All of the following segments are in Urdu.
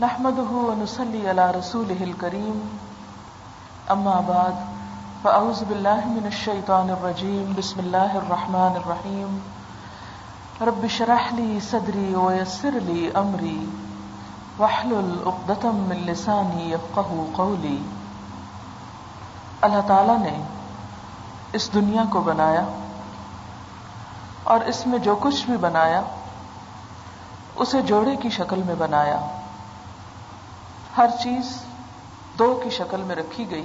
نحمده ونصلي على رسوله الكريم. أما بعد، فأعوذ بالله من الشيطان الرجيم. بسم الله الرحمن الرحيم. رب شرح لي صدري ويسر لي أمري. واحلل عقدة من لساني يفقه قولي. اللہ تعالی نے اس دنیا کو بنایا اور اس میں جو کچھ بھی بنایا، اسے جوڑے کی شکل میں بنایا۔ ہر چیز دو کی شکل میں رکھی گئی۔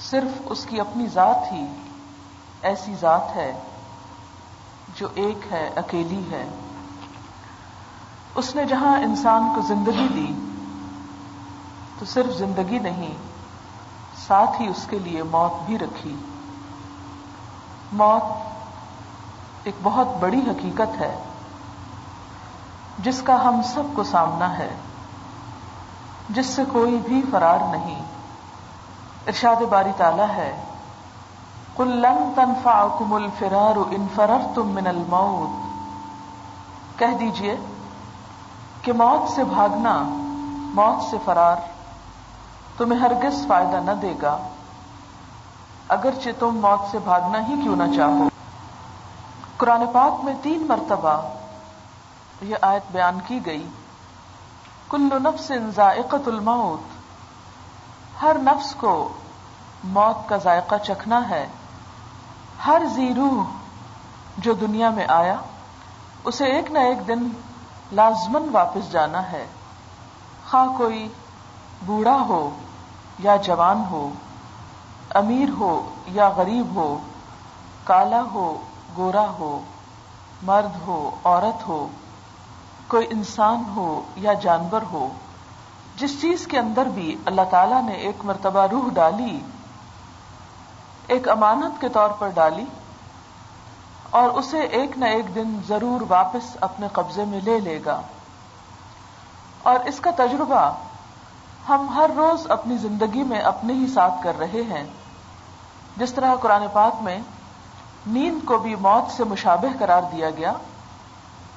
صرف اس کی اپنی ذات ہی ایسی ذات ہے جو ایک ہے، اکیلی ہے۔ اس نے جہاں انسان کو زندگی دی، تو صرف زندگی نہیں، ساتھ ہی اس کے لیے موت بھی رکھی۔ موت ایک بہت بڑی حقیقت ہے، جس کا ہم سب کو سامنا ہے۔ جس سے کوئی بھی فرار نہیں۔ ارشاد باری تعالی ہے کل لن تنفعکم الفرار ان فررتم من الموت۔ کہہ دیجیے کہ موت سے بھاگنا، موت سے فرار تمہیں ہرگز فائدہ نہ دے گا۔ اگرچہ تم موت سے بھاگنا ہی کیوں نہ چاہو۔ قرآن پاک میں تین مرتبہ یہ آیت بیان کی گئی۔ کل نفس ذائقت الموت، ہر نفس کو موت کا ذائقہ چکھنا ہے۔ ہر روح جو دنیا میں آیا، اسے ایک نہ ایک دن لازمن واپس جانا ہے۔ خواہ کوئی بوڑھا ہو یا جوان ہو، امیر ہو یا غریب ہو، کالا ہو، گورا ہو، مرد ہو، عورت ہو کوئی انسان ہو یا جانور ہو، جس چیز کے اندر بھی اللہ تعالی نے ایک مرتبہ روح ڈالی، ایک امانت کے طور پر ڈالی، اور اسے ایک نہ ایک دن ضرور واپس اپنے قبضے میں لے لے گا۔ اور اس کا تجربہ ہم ہر روز اپنی زندگی میں اپنے ہی ساتھ کر رہے ہیں۔ جس طرح قرآن پاک میں نیند کو بھی موت سے مشابہ قرار دیا گیا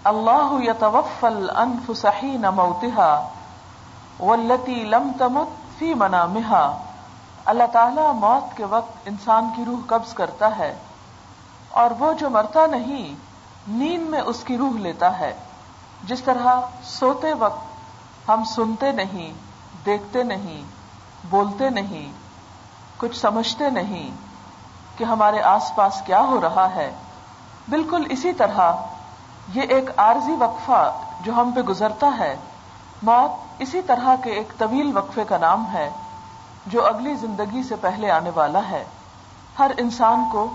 اللہ یتوفل انفس حین موتها والتی لم تمت فی منامها اللہ تعالی موت کے وقت انسان کی روح قبض کرتا ہے اور وہ جو مرتا نہیں، نیند میں اس کی روح لیتا ہے۔ جس طرح سوتے وقت ہم سنتے نہیں، دیکھتے نہیں، بولتے نہیں، کچھ سمجھتے نہیں کہ ہمارے آس پاس کیا ہو رہا ہے۔ بالکل اسی طرح یہ ایک عارضی وقفہ جو ہم پہ گزرتا ہے۔ موت اسی طرح کے ایک طویل وقفے کا نام ہے، جو اگلی زندگی سے پہلے آنے والا ہے۔ ہر انسان کو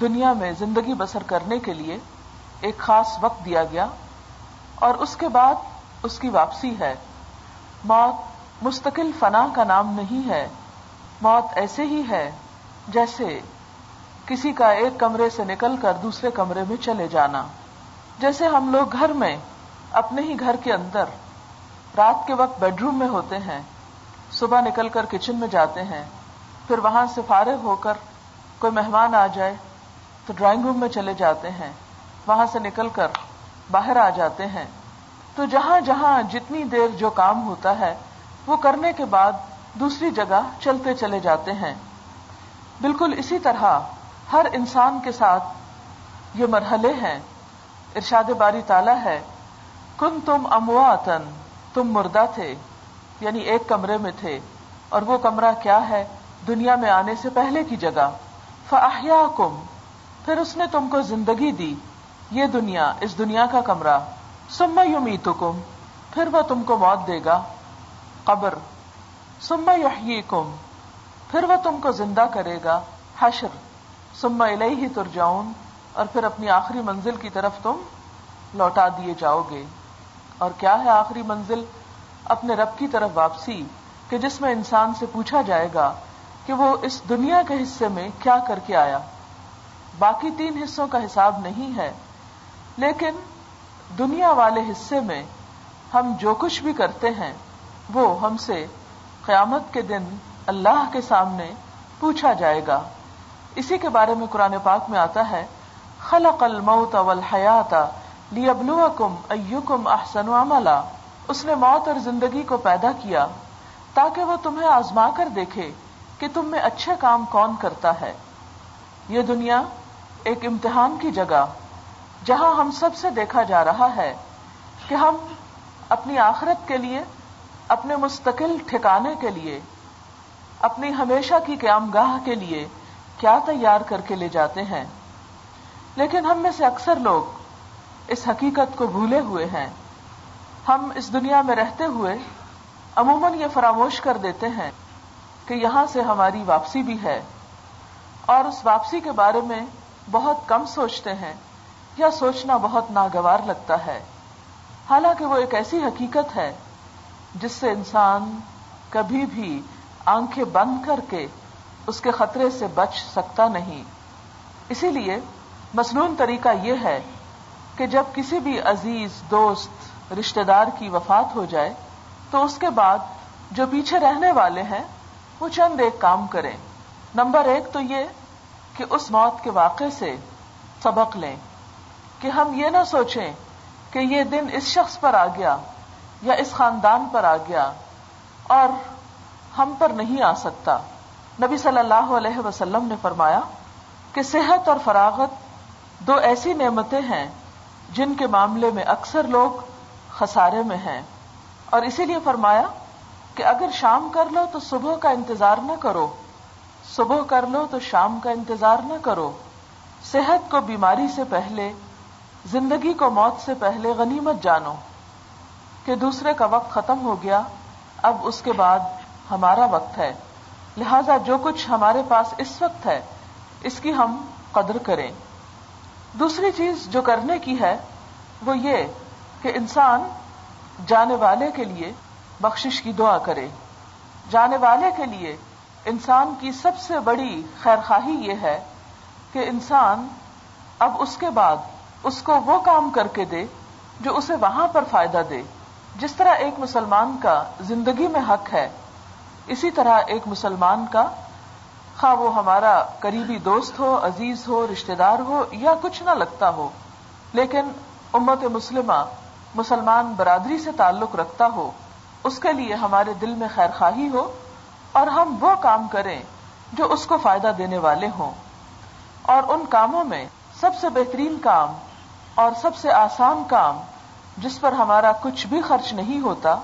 دنیا میں زندگی بسر کرنے کے لیے ایک خاص وقت دیا گیا اور اس کے بعد اس کی واپسی ہے۔ موت مستقل فنا کا نام نہیں ہے، موت ایسے ہی ہے جیسے کسی کا ایک کمرے سے نکل کر دوسرے کمرے میں چلے جانا۔ جیسے ہم لوگ گھر میں اپنے ہی گھر کے اندر رات کے وقت بیڈ روم میں ہوتے ہیں، صبح نکل کر کچن میں جاتے ہیں، پھر وہاں سے فارغ ہو کر کوئی مہمان آ جائے تو ڈرائنگ روم میں چلے جاتے ہیں، وہاں سے نکل کر باہر آ جاتے ہیں۔ تو جہاں جہاں جتنی دیر جو کام ہوتا ہے، وہ کرنے کے بعد دوسری جگہ چلتے چلے جاتے ہیں۔ بالکل اسی طرح ہر انسان کے ساتھ یہ مرحلے ہیں۔ ارشاد باری تالا ہے کن تم امواتن تم مردہ تھے یعنی ایک کمرے میں تھے، اور وہ کمرہ کیا ہے دنیا میں آنے سے پہلے کی جگہ؟ فاحیا کم پھر اس نے تم کو زندگی دی، یہ دنیا، اس دنیا کا کمرہ۔ سما یومی کم پھر وہ تم کو موت دے گا۔ قبر۔ سما یحیی کم پھر وہ تم کو زندہ کرے گا۔ حشر۔ سما الہی ترجاؤن اور پھر اپنی آخری منزل کی طرف تم لوٹا دیے جاؤ گے۔ اور کیا ہے آخری منزل؟ اپنے رب کی طرف واپسی، کہ جس میں انسان سے پوچھا جائے گا کہ وہ اس دنیا کے حصے میں کیا کر کے آیا۔ باقی تین حصوں کا حساب نہیں ہے، لیکن دنیا والے حصے میں ہم جو کچھ بھی کرتے ہیں، وہ ہم سے قیامت کے دن اللہ کے سامنے پوچھا جائے گا۔ اسی کے بارے میں قرآن پاک میں آتا ہے خلق الموت والحیات لیبلوکم ایکم احسن عملا۔ اس نے موت اور زندگی کو پیدا کیا تاکہ وہ تمہیں آزما کر دیکھے کہ تم میں اچھے کام کون کرتا ہے۔ یہ دنیا ایک امتحان کی جگہ جہاں ہم سب سے دیکھا جا رہا ہے کہ ہم اپنی آخرت کے لیے، اپنے مستقل ٹھکانے کے لیے، اپنی ہمیشہ کی قیام گاہ کے لیے کیا تیار کر کے لے جاتے ہیں۔ لیکن ہم میں سے اکثر لوگ اس حقیقت کو بھولے ہوئے ہیں۔ ہم اس دنیا میں رہتے ہوئے عموماً یہ فراموش کر دیتے ہیں کہ یہاں سے ہماری واپسی بھی ہے اور اس واپسی کے بارے میں بہت کم سوچتے ہیں یا سوچنا بہت ناگوار لگتا ہے۔ حالانکہ وہ ایک ایسی حقیقت ہے جس سے انسان کبھی بھی آنکھیں بند کر کے اس کے خطرے سے بچ سکتا نہیں۔ اسی لیے مصنون طریقہ یہ ہے کہ جب کسی بھی عزیز، دوست، رشتہ دار کی وفات ہو جائے، تو اس کے بعد جو پیچھے رہنے والے ہیں، وہ چند ایک کام کریں۔ نمبر ایک تو یہ کہ اس موت کے واقعے سے سبق لیں کہ ہم یہ نہ سوچیں کہ یہ دن اس شخص پر آ گیا یا اس خاندان پر آ گیا اور ہم پر نہیں آ سکتا۔ نبی صلی اللہ علیہ وسلم نے فرمایا کہ صحت اور فراغت دو ایسی نعمتیں ہیں جن کے معاملے میں اکثر لوگ خسارے میں ہیں۔ اور اسی لیے فرمایا کہ اگر شام کر لو تو صبح کا انتظار نہ کرو۔ صبح کر لو تو شام کا انتظار نہ کرو۔ صحت کو بیماری سے پہلے، زندگی کو موت سے پہلے غنیمت جانو۔ کہ دوسرے کا وقت ختم ہو گیا، اب اس کے بعد ہمارا وقت ہے۔ لہذا جو کچھ ہمارے پاس اس وقت ہے، اس کی ہم قدر کریں۔ دوسری چیز جو کرنے کی ہے وہ یہ کہ انسان جانے والے کے لیے بخشش کی دعا کرے۔ جانے والے کے لیے انسان کی سب سے بڑی خیر خواہی یہ ہے کہ انسان اب اس کے بعد اس کو وہ کام کر کے دے جو اسے وہاں پر فائدہ دے۔ جس طرح ایک مسلمان کا زندگی میں حق ہے، اسی طرح ایک مسلمان کا خواہ وہ ہمارا قریبی دوست ہو، عزیز ہو رشتے دار ہو یا کچھ نہ لگتا ہو، لیکن امت مسلمہ مسلمان برادری سے تعلق رکھتا ہو، اس کے لیے ہمارے دل میں خیر خواہی ہو اور ہم وہ کام کریں جو اس کو فائدہ دینے والے ہوں۔ اور ان کاموں میں سب سے بہترین کام اور سب سے آسان کام جس پر ہمارا کچھ بھی خرچ نہیں ہوتا،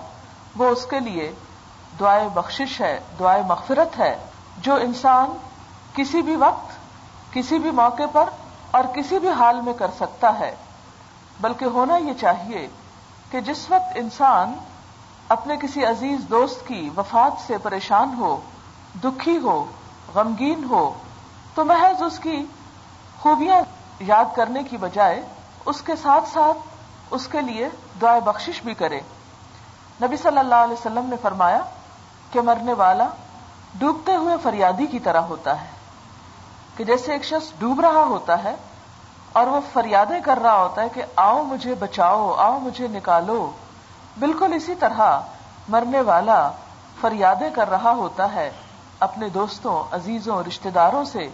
وہ اس کے لیے دعائیں بخشش ہے دعائیں مغفرت ہے۔ جو انسان کسی بھی وقت، کسی بھی موقع پر اور کسی بھی حال میں کر سکتا ہے، بلکہ ہونا یہ چاہیے کہ جس وقت انسان اپنے کسی عزیز دوست کی وفات سے پریشان ہو، دکھی ہو، غمگین ہو، تو محض اس کی خوبیاں یاد کرنے کی بجائے اس کے ساتھ ساتھ اس کے لیے دعائیں بخشش بھی کرے۔ نبی صلی اللہ علیہ وسلم نے فرمایا کہ مرنے والا ڈوبتے ہوئے فریادی کی طرح ہوتا ہے کہ جیسے ایک شخص ڈوب رہا ہوتا ہے اور وہ فریادیں کر رہا ہوتا ہے کہ آؤ مجھے بچاؤ، آؤ مجھے نکالو۔ بالکل اسی طرح مرنے والا فریادیں کر رہا ہوتا ہے اپنے دوستوں، عزیزوں رشتے داروں سے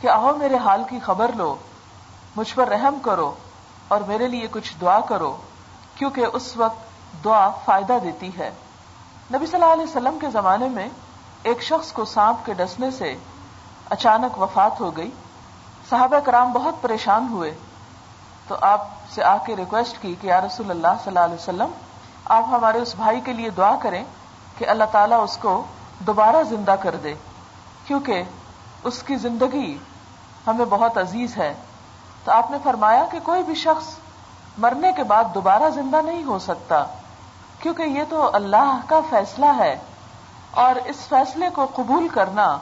کہ آؤ میرے حال کی خبر لو، مجھ پر رحم کرو اور میرے لیے کچھ دعا کرو، کیونکہ اس وقت دعا فائدہ دیتی ہے۔ نبی صلی اللہ علیہ وسلم کے زمانے میں ایک شخص کو سانپ کے ڈسنے سے اچانک وفات ہو گئی۔ صحابہ کرام بہت پریشان ہوئے۔ تو آپ سے آ کے ریکویسٹ کی کہ یا رسول اللہ صلی اللہ علیہ وسلم، آپ ہمارے اس بھائی کے لیے دعا کریں کہ اللہ تعالیٰ اس کو دوبارہ زندہ کر دے۔ کیونکہ اس کی زندگی ہمیں بہت عزیز ہے۔ تو آپ نے فرمایا کہ کوئی بھی شخص مرنے کے بعد دوبارہ زندہ نہیں ہو سکتا، کیونکہ یہ تو اللہ کا فیصلہ ہے۔ اور اس فیصلے کو قبول کرنا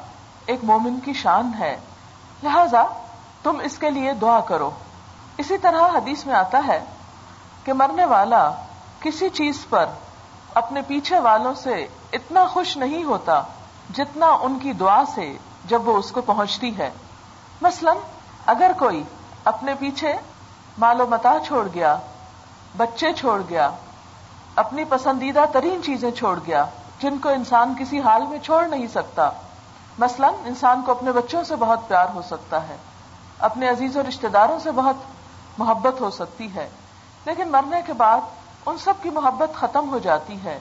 ایک مومن کی شان ہے۔ لہذا تم اس کے لیے دعا کرو۔ اسی طرح حدیث میں آتا ہے کہ مرنے والا کسی چیز پر اپنے پیچھے والوں سے اتنا خوش نہیں ہوتا جتنا ان کی دعا سے جب وہ اس کو پہنچتی ہے۔ مثلا اگر کوئی اپنے پیچھے مال و متا چھوڑ گیا، بچے چھوڑ گیا، اپنی پسندیدہ ترین چیزیں چھوڑ گیا جن کو انسان کسی حال میں چھوڑ نہیں سکتا۔ مثلا انسان کو اپنے بچوں سے بہت پیار ہو سکتا ہے، اپنے عزیز و رشتے داروں سے بہت محبت ہو سکتی ہے، لیکن مرنے کے بعد ان سب کی محبت ختم ہو جاتی ہے۔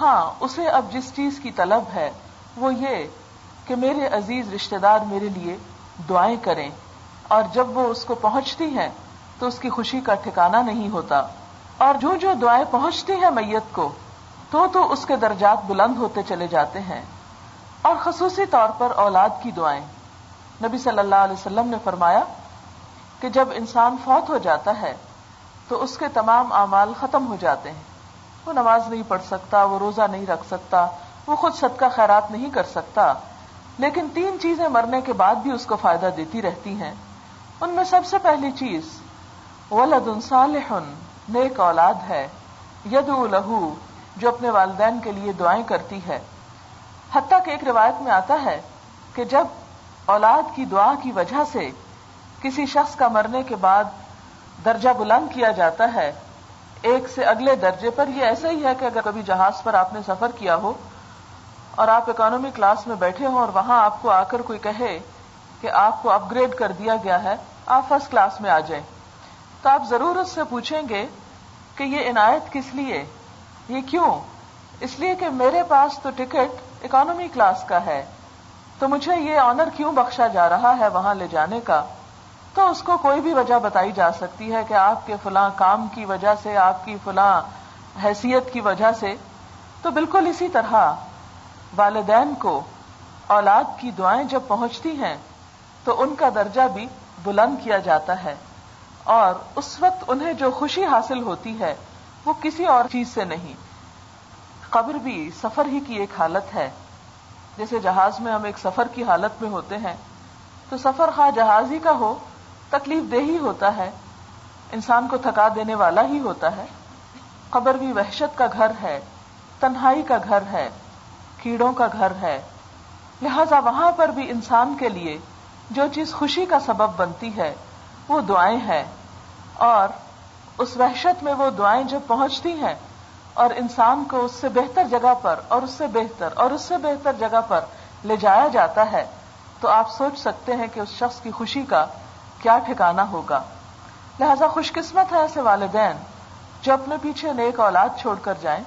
ہاں اسے اب جس چیز کی طلب ہے وہ یہ کہ میرے عزیز رشتے دار میرے لیے دعائیں کریں۔ اور جب وہ اس کو پہنچتی ہیں تو اس کی خوشی کا ٹھکانا نہیں ہوتا۔ اور جو جو دعائیں پہنچتی ہیں میت کو تو تو اس کے درجات بلند ہوتے چلے جاتے ہیں۔ اور خصوصی طور پر اولاد کی دعائیں۔ نبی صلی اللہ علیہ وسلم نے فرمایا کہ جب انسان فوت ہو جاتا ہے تو اس کے تمام اعمال ختم ہو جاتے ہیں۔ وہ نماز نہیں پڑھ سکتا، وہ روزہ نہیں رکھ سکتا، وہ خود صدقہ خیرات نہیں کر سکتا۔ لیکن تین چیزیں مرنے کے بعد بھی اس کو فائدہ دیتی رہتی ہیں۔ ان میں سب سے پہلی چیز، ولد صالح، نیک اولاد ہے۔ ید لہو جو اپنے والدین کے لیے دعائیں کرتی ہے۔ حتیٰ کہ ایک روایت میں آتا ہے کہ جب اولاد کی دعا کی وجہ سے کسی شخص کا مرنے کے بعد درجہ بلند کیا جاتا ہے، ایک سے اگلے درجے پر، یہ ایسا ہی ہے کہ اگر کبھی جہاز پر آپ نے سفر کیا ہو اور آپ اکانومی کلاس میں بیٹھے ہوں اور وہاں آپ کو آ کر کوئی کہے کہ آپ کو اپ گریڈ کر دیا گیا ہے، آپ فرسٹ کلاس میں آ جائیں۔ تو آپ ضرور اس سے پوچھیں گے کہ یہ عنایت کس لیے؟ یہ کیوں؟ اس لیے کہ میرے پاس تو ٹکٹ اکانومی کلاس کا ہے، تو مجھے یہ آنر کیوں بخشا جا رہا ہے وہاں لے جانے کا؟ تو اس کو کوئی بھی وجہ بتائی جا سکتی ہے کہ آپ کے فلاں کام کی وجہ سے، آپ کی فلاں حیثیت کی وجہ سے۔ تو بالکل اسی طرح والدین کو اولاد کی دعائیں جب پہنچتی ہیں، تو ان کا درجہ بھی بلند کیا جاتا ہے۔ اور اس وقت انہیں جو خوشی حاصل ہوتی ہے وہ کسی اور چیز سے نہیں۔ قبر بھی سفر ہی کی ایک حالت ہے۔ جیسے جہاز میں ہم ایک سفر کی حالت میں ہوتے ہیں، تو سفر خواہ جہاز ہی کا ہو، تکلیف دہ ہی ہوتا ہے، انسان کو تھکا دینے والا ہی ہوتا ہے۔ قبر بھی وحشت کا گھر ہے، تنہائی کا گھر ہے، کیڑوں کا گھر ہے۔ لہذا وہاں پر بھی انسان کے لیے جو چیز خوشی کا سبب بنتی ہے، وہ دعائیں ہیں۔ اور اس وحشت میں وہ دعائیں جب پہنچتی ہیں اور انسان کو اس سے بہتر جگہ پر اور اس سے بہتر اور اس سے بہتر جگہ پر لے جایا جاتا ہے، تو آپ سوچ سکتے ہیں کہ اس شخص کی خوشی کا کیا ٹھکانا ہوگا۔ لہذا خوش قسمت ہے ایسے والدین جو اپنے پیچھے نیک اولاد چھوڑ کر جائیں،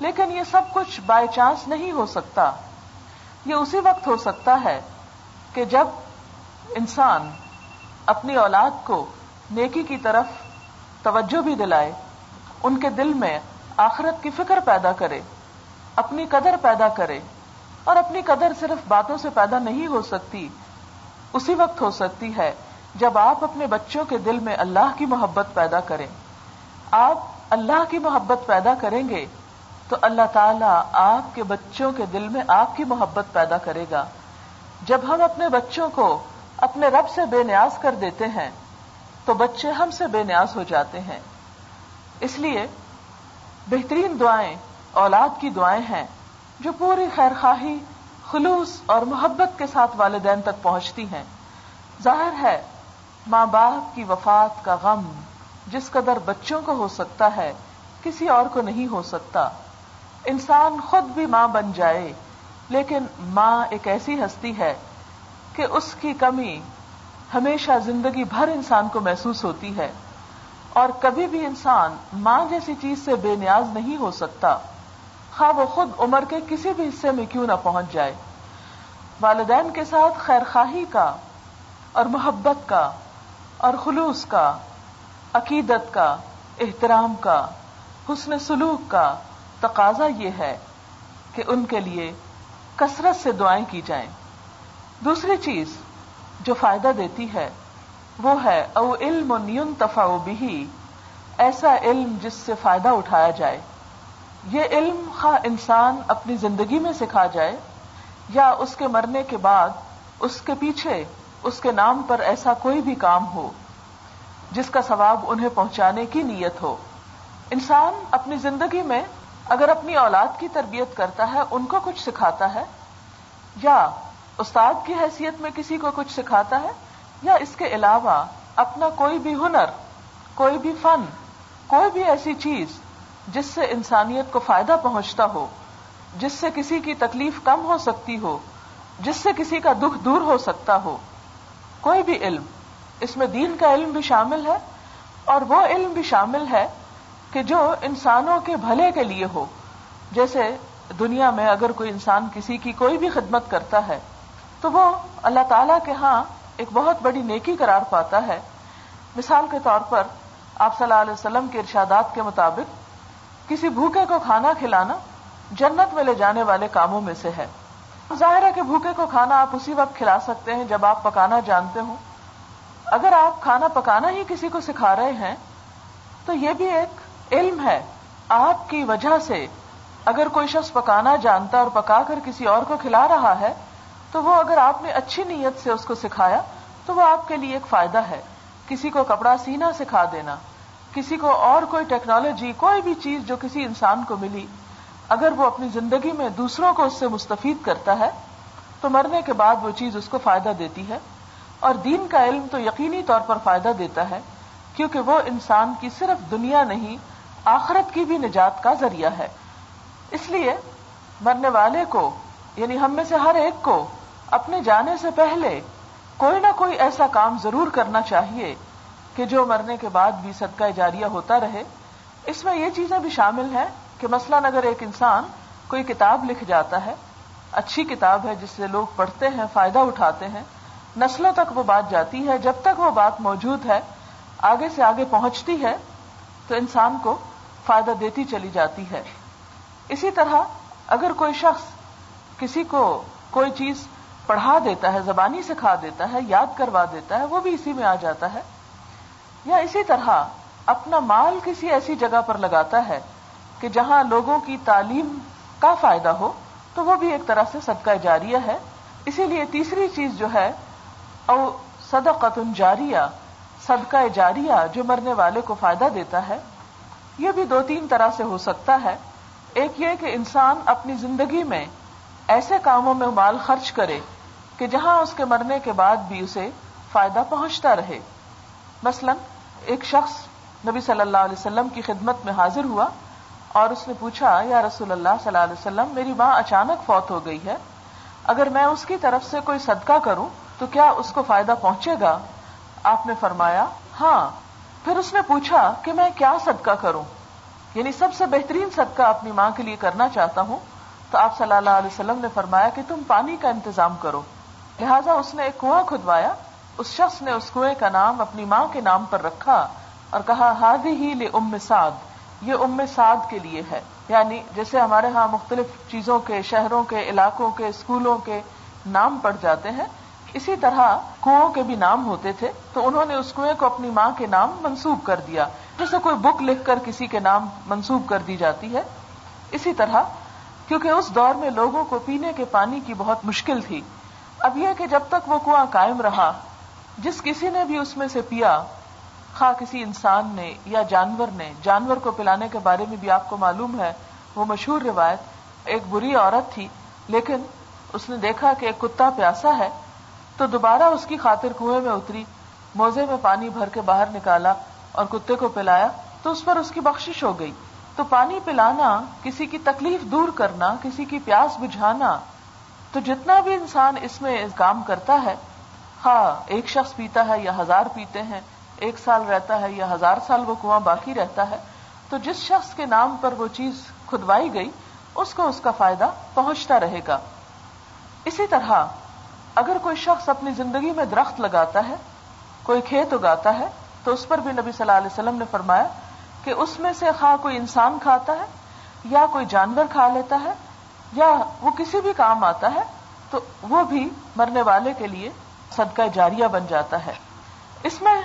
لیکن یہ سب کچھ بائی چانس نہیں ہو سکتا۔ یہ اسی وقت ہو سکتا ہے کہ جب انسان اپنی اولاد کو نیکی کی طرف توجہ بھی دلائے، ان کے دل میں آخرت کی فکر پیدا کرے، اپنی قدر پیدا کرے، اور اپنی قدر صرف باتوں سے پیدا نہیں ہو سکتی، اسی وقت ہو سکتی ہے جب آپ اپنے بچوں کے دل میں اللہ کی محبت پیدا کریں۔ آپ اللہ کی محبت پیدا کریں گے، تو اللہ تعالیٰ آپ کے بچوں کے دل میں آپ کی محبت پیدا کرے گا۔ جب ہم اپنے بچوں کو اپنے رب سے بے نیاز کر دیتے ہیں تو بچے ہم سے بے نیاز ہو جاتے ہیں۔ اس لیے بہترین دعائیں، اولاد کی دعائیں ہیں جو پوری خیر خواہی خلوص اور محبت کے ساتھ والدین تک پہنچتی ہیں۔ ظاہر ہے، ماں باپ کی وفات کا غم جس قدر بچوں کو ہو سکتا ہے، کسی اور کو نہیں ہو سکتا۔ انسان خود بھی ماں بن جائے، لیکن ماں ایک ایسی ہستی ہے کہ اس کی کمی ہمیشہ زندگی بھر انسان کو محسوس ہوتی ہے اور کبھی بھی انسان ماں جیسی چیز سے بے نیاز نہیں ہو سکتا۔ خواہ وہ خود عمر کے کسی بھی حصے میں کیوں نہ پہنچ جائے۔ والدین کے ساتھ خیر خواہی کا اور محبت کا اور خلوص کا، عقیدت کا، احترام کا، حسن سلوک کا تقاضا یہ ہے کہ ان کے لیے کثرت سے دعائیں کی جائیں۔ دوسری چیز جو فائدہ دیتی ہے، وہ ہے، او علم نیون تفا بھی ایسا علم جس سے فائدہ اٹھایا جائے۔ یہ علم خواہ انسان اپنی زندگی میں سکھا جائے، یا اس کے مرنے کے بعد، اس کے پیچھے، اس کے نام پر ایسا کوئی بھی کام ہو، جس کا ثواب انہیں پہنچانے کی نیت ہو۔ انسان اپنی زندگی میں اگر اپنی اولاد کی تربیت کرتا ہے، ان کو کچھ سکھاتا ہے، یا استاد کی حیثیت میں کسی کو کچھ سکھاتا ہے یا اس کے علاوہ اپنا کوئی بھی ہنر، کوئی بھی فن، کوئی بھی ایسی چیز جس سے انسانیت کو فائدہ پہنچتا ہو، جس سے کسی کی تکلیف کم ہو سکتی ہو، جس سے کسی کا دکھ دور ہو سکتا ہو، کوئی بھی علم، اس میں دین کا علم بھی شامل ہے اور وہ علم بھی شامل ہے کہ جو انسانوں کے بھلے کے لیے ہو۔ جیسے دنیا میں اگر کوئی انسان کسی کی کوئی بھی خدمت کرتا ہے تو وہ اللہ تعالی کے ہاں ایک بہت بڑی نیکی قرار پاتا ہے۔ مثال کے طور پر آپ صلی اللہ علیہ وسلم کے ارشادات کے مطابق کسی بھوکے کو کھانا کھلانا جنت میں لے جانے والے کاموں میں سے ہے۔ ظاہر ہے کہ بھوکے کو کھانا آپ اسی وقت کھلا سکتے ہیں جب آپ پکانا جانتے ہوں۔ اگر آپ کھانا پکانا ہی کسی کو سکھا رہے ہیں تو یہ بھی ایک علم ہے۔ آپ کی وجہ سے اگر کوئی شخص پکانا جانتا اور پکا کر کسی اور کو کھلا رہا ہے تو وہ اگر آپ نے اچھی نیت سے اس کو سکھایا، تو وہ آپ کے لیے ایک فائدہ ہے۔ کسی کو کپڑا سینا سکھا دینا، کسی کو اور کوئی ٹیکنالوجی، کوئی بھی چیز جو کسی انسان کو ملی، اگر وہ اپنی زندگی میں دوسروں کو اس سے مستفید کرتا ہے، تو مرنے کے بعد وہ چیز اس کو فائدہ دیتی ہے۔ اور دین کا علم تو یقینی طور پر فائدہ دیتا ہے، کیونکہ وہ انسان کی صرف دنیا نہیں، آخرت کی بھی نجات کا ذریعہ ہے۔ اس لیے مرنے والے کو یعنی ہم میں سے ہر ایک کو اپنے جانے سے پہلے کوئی نہ کوئی ایسا کام ضرور کرنا چاہیے کہ جو مرنے کے بعد بھی صدقہ جاریہ ہوتا رہے۔ اس میں یہ چیزیں بھی شامل ہیں کہ مثلا اگر ایک انسان کوئی کتاب لکھ جاتا ہے، اچھی کتاب ہے جس سے لوگ پڑھتے ہیں، فائدہ اٹھاتے ہیں، نسلوں تک وہ بات جاتی ہے، جب تک وہ بات موجود ہے، آگے سے آگے پہنچتی ہے، تو انسان کو فائدہ دیتی چلی جاتی ہے۔ اسی طرح اگر کوئی شخص کسی کو کوئی چیز پڑھا دیتا ہے، زبانی سکھا دیتا ہے، یاد کروا دیتا ہے، وہ بھی اسی میں آ جاتا ہے۔ یا اسی طرح اپنا مال کسی ایسی جگہ پر لگاتا ہے کہ جہاں لوگوں کی تعلیم کا فائدہ ہو، تو وہ بھی ایک طرح سے صدقہ جاریہ ہے۔ اسی لیے تیسری چیز جو ہے، او صدقت جاریہ، صدقہ جاریہ جو مرنے والے کو فائدہ دیتا ہے، یہ بھی دو تین طرح سے ہو سکتا ہے۔ ایک یہ کہ انسان اپنی زندگی میں ایسے کاموں میں مال خرچ کرے کہ جہاں اس کے مرنے کے بعد بھی اسے فائدہ پہنچتا رہے۔ مثلا، ایک شخص نبی صلی اللہ علیہ وسلم کی خدمت میں حاضر ہوا اور اس نے پوچھا، یا رسول اللہ صلی اللہ علیہ وسلم، میری ماں اچانک فوت ہو گئی ہے، اگر میں اس کی طرف سے کوئی صدقہ کروں تو کیا اس کو فائدہ پہنچے گا؟ آپ نے فرمایا ہاں. پھر اس نے پوچھا کہ میں کیا صدقہ کروں؟ یعنی سب سے بہترین صدقہ اپنی ماں کے لیے کرنا چاہتا ہوں، تو آپ صلی اللہ علیہ وسلم نے فرمایا کہ تم پانی کا انتظام کرو۔ لہذا اس نے ایک کنواں کھدوایا، اس شخص نے اس کنویں کا نام اپنی ماں کے نام پر رکھا اور کہا، ہادی ہی لے ام سعد، یہ ام سعد کے لیے ہے. یعنی جیسے ہمارے ہاں مختلف چیزوں کے، شہروں کے، علاقوں کے اسکولوں کے نام پڑ جاتے ہیں، اسی طرح کنو کے بھی نام ہوتے تھے، تو انہوں نے اس کنویں کو اپنی ماں کے نام منسوب کر دیا۔ جیسے کوئی بک لکھ کر کسی کے نام منسوب کر دی جاتی ہے۔ اسی طرح، کیونکہ اس دور میں لوگوں کو پینے کے پانی کی بہت مشکل تھی اب یہ کہ جب تک وہ کنواں قائم رہا، جس کسی نے بھی اس میں سے پیا، خواہ کسی انسان نے یا جانور نے، جانور کو پلانے کے بارے میں بھی آپ کو معلوم ہے، وہ مشہور روایت، ایک بری عورت تھی، لیکن اس نے دیکھا کہ ایک کتا پیاسا ہے، تو دوبارہ اس کی خاطر کنویں میں اتری، موزے میں پانی بھر کے باہر نکالا اور کتے کو پلایا، تو اس پر اس کی بخشش ہو گئی۔ تو پانی پلانا، کسی کی تکلیف دور کرنا، کسی کی پیاس بجھانا تو جتنا بھی انسان اس میں کام کرتا ہے ہاں ایک شخص پیتا ہے یا ہزار پیتے ہیں، ایک سال رہتا ہے یا ہزار سال وہ کنواں باقی رہتا ہے، تو جس شخص کے نام پر وہ چیز کھدوائی گئی، اس کو اس کا فائدہ پہنچتا رہے گا۔ اسی طرح، اگر کوئی شخص اپنی زندگی میں درخت لگاتا ہے، کوئی کھیت اگاتا ہے، تو اس پر بھی نبی صلی اللہ علیہ وسلم نے فرمایا کہ اس میں سے خواہ کوئی انسان کھاتا ہے یا کوئی جانور کھا لیتا ہے یا وہ کسی بھی کام آتا ہے تو وہ بھی مرنے والے کے لیے صدقہ جاریہ بن جاتا ہے۔ اس میں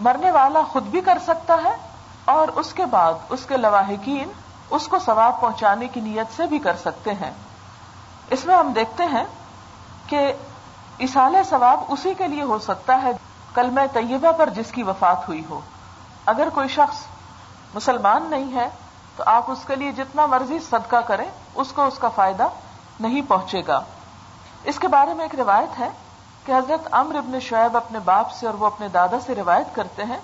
مرنے والا خود بھی کر سکتا ہے اور اس کے بعد اس کے لواحقین اس کو ثواب پہنچانے کی نیت سے بھی کر سکتے ہیں۔ اس میں ہم دیکھتے ہیں کہ اسال ثواب اسی کے لیے ہو سکتا ہے کل میں طیبہ پر جس کی وفات ہوئی ہو۔ اگر کوئی شخص مسلمان نہیں ہے تو آپ اس کے لیے جتنا مرضی صدقہ کریں اس کو اس کا فائدہ نہیں پہنچے گا۔ اس کے بارے میں ایک روایت ہے کہ حضرت امر ابن شعیب اپنے باپ سے اور وہ اپنے دادا سے روایت کرتے ہیں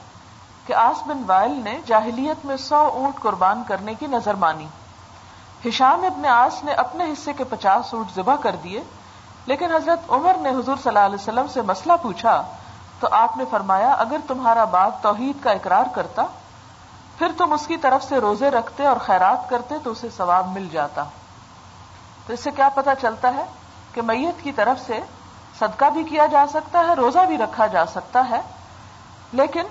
کہ آس بن وائل نے جاہلیت میں سو اونٹ قربان کرنے کی نظر مانی۔ ہشام ابن آس نے اپنے حصے کے پچاس اونٹ ذبح کر دیے، لیکن حضرت عمر نے حضور صلی اللہ علیہ وسلم سے مسئلہ پوچھا تو آپ نے فرمایا، اگر تمہارا باپ توحید کا اقرار کرتا، پھر تم اس کی طرف سے روزے رکھتے اور خیرات کرتے تو اسے ثواب مل جاتا۔ تو اس سے کیا پتا چلتا ہے کہ میت کی طرف سے صدقہ بھی کیا جا سکتا ہے، روزہ بھی رکھا جا سکتا ہے۔ لیکن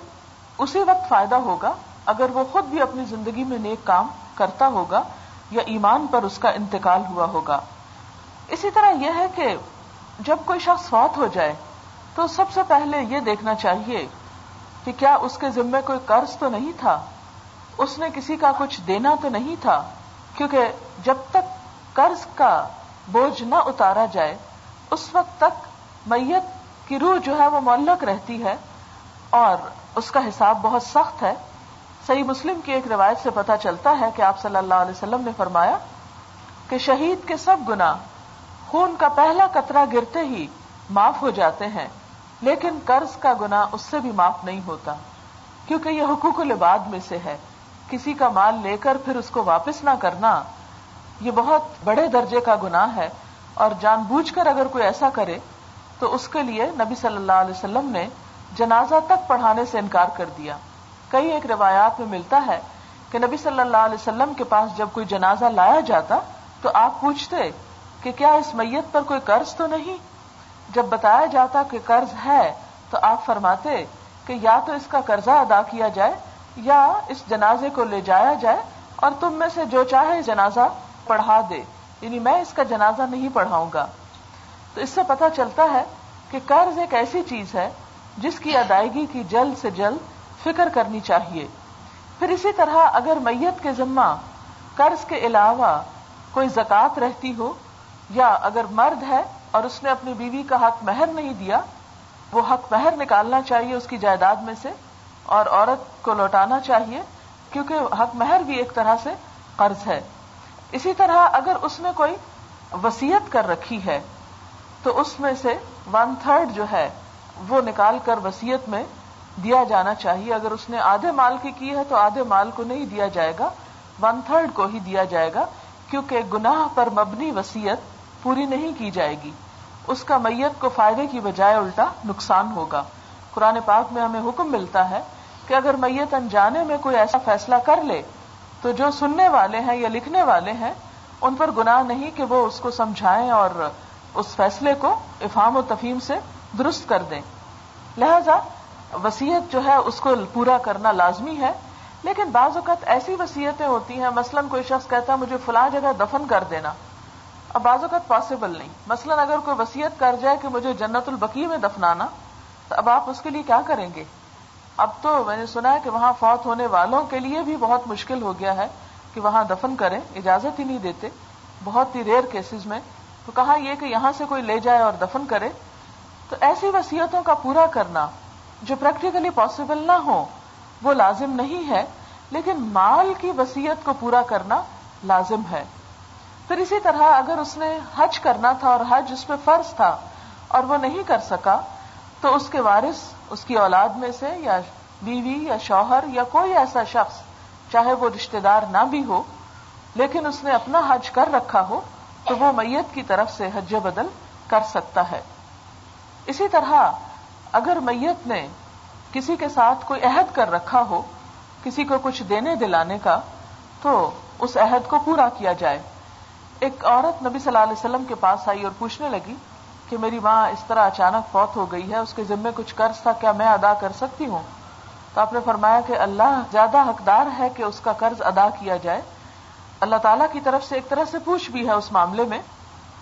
اسی وقت فائدہ ہوگا اگر وہ خود بھی اپنی زندگی میں نیک کام کرتا ہوگا یا ایمان پر اس کا انتقال ہوا ہوگا۔ اسی طرح یہ ہے کہ جب کوئی شخص فوت ہو جائے تو سب سے پہلے یہ دیکھنا چاہیے کہ کیا اس کے ذمے کوئی قرض تو نہیں تھا؟ اس نے کسی کا کچھ دینا تو نہیں تھا؟ کیونکہ جب تک قرض کا بوجھ نہ اتارا جائے، اس وقت تک میت کی روح جو ہے وہ معلق رہتی ہے اور اس کا حساب بہت سخت ہے۔ صحیح مسلم کی ایک روایت سے پتا چلتا ہے کہ آپ صلی اللہ علیہ وسلم نے فرمایا کہ شہید کے سب گنا خون کا پہلا قطرہ گرتے ہی معاف ہو جاتے ہیں، لیکن قرض کا گنا اس سے بھی معاف نہیں ہوتا، کیونکہ یہ حقوق العباد میں سے ہے۔ کسی کا مال لے کر پھر اس کو واپس نہ کرنا یہ بہت بڑے درجے کا گناہ ہے اور جان بوجھ کر اگر کوئی ایسا کرے تو اس کے لیے نبی صلی اللہ علیہ وسلم نے جنازہ تک پڑھانے سے انکار کر دیا۔ کئی ایک روایات میں ملتا ہے کہ نبی صلی اللہ علیہ وسلم کے پاس جب کوئی جنازہ لایا جاتا تو آپ پوچھتے کہ کیا اس میت پر کوئی قرض تو نہیں؟ جب بتایا جاتا کہ قرض ہے تو آپ فرماتے کہ یا تو اس کا قرضہ ادا کیا جائے یا اس جنازے کو لے جایا جائے اور تم میں سے جو چاہے جنازہ پڑھا دے یعنی میں اس کا جنازہ نہیں پڑھاؤں گا۔ تو اس سے پتا چلتا ہے کہ قرض ایک ایسی چیز ہے جس کی ادائیگی کی جلد سے جلد فکر کرنی چاہیے۔ پھر اسی طرح اگر میت کے ذمہ قرض کے علاوہ کوئی زکات رہتی ہو یا اگر مرد ہے اور اس نے اپنی بیوی کا حق مہر نہیں دیا، وہ حق مہر نکالنا چاہیے اس کی جائیداد میں سے اور عورت کو لوٹانا چاہیے، کیونکہ حق مہر بھی ایک طرح سے قرض ہے۔ اسی طرح اگر اس نے کوئی وسیعت کر رکھی ہے، تو اس میں سے ون تھرڈ جو ہے، وہ نکال کر وسیعت میں دیا جانا چاہیے۔ اگر اس نے آدھے مال کی کی ہے، تو آدھے مال کو نہیں دیا جائے گا ون تھرڈ کو ہی دیا جائے گا، کیونکہ گناہ پر مبنی وسیعت پوری نہیں کی جائے گی۔ اس کا میت کو فائدے کی بجائے الٹا نقصان ہوگا۔ قرآن پاک میں ہمیں حکم ملتا ہے کہ اگر میت انجانے میں کوئی ایسا فیصلہ کر لے تو جو سننے والے ہیں یا لکھنے والے ہیں، ان پر گناہ نہیں کہ وہ اس کو سمجھائیں اور اس فیصلے کو افہام و تفہیم سے درست کر دیں۔ لہذا وسیعت جو ہے، اس کو پورا کرنا لازمی ہے۔ لیکن بعض اوقات ایسی وسیعتیں ہوتی ہیں، مثلا کوئی شخص کہتا ہے، مجھے فلاں جگہ دفن کر دینا۔ اب بعض اوقات پاسبل نہیں۔ مثلا اگر کوئی وسیعت کر جائے کہ مجھے جنت البقی میں دفنانا، تو اب آپ اس کے لیے کیا کریں گے؟ اب تو میں نے سنا ہے کہ وہاں فوت ہونے والوں کے لیے بھی بہت مشکل ہو گیا ہے کہ وہاں دفن کریں، اجازت ہی نہیں دیتے، بہت ہی ریئر کیسز میں۔ تو کہا یہ کہ یہاں سے کوئی لے جائے اور دفن کرے۔ تو ایسی وسیعتوں کا پورا کرنا جو پریکٹیکلی پاسبل نہ ہو، وہ لازم نہیں ہے، لیکن مال کی وسیعت کو پورا کرنا لازم ہے۔ پھر اسی طرح اگر اس نے حج کرنا تھا اور حج اس پہ فرض تھا اور وہ نہیں کر سکا، تو اس کے وارث اس کی اولاد میں سے یا بیوی یا شوہر یا کوئی ایسا شخص، چاہے وہ رشتے دار نہ بھی ہو، لیکن اس نے اپنا حج کر رکھا ہو، تو وہ میت کی طرف سے حج بدل کر سکتا ہے۔ اسی طرح اگر میت نے کسی کے ساتھ کوئی عہد کر رکھا ہو، کسی کو کچھ دینے دلانے کا، تو اس عہد کو پورا کیا جائے۔ ایک عورت نبی صلی اللہ علیہ وسلم کے پاس آئی اور پوچھنے لگی کہ میری ماں اس طرح اچانک فوت ہو گئی ہے، اس کے ذمے کچھ قرض تھا، کیا میں ادا کر سکتی ہوں؟ تو آپ نے فرمایا کہ اللہ زیادہ حقدار ہے کہ اس کا قرض ادا کیا جائے۔ اللہ تعالیٰ کی طرف سے ایک طرح سے پوچھ بھی ہے اس معاملے میں۔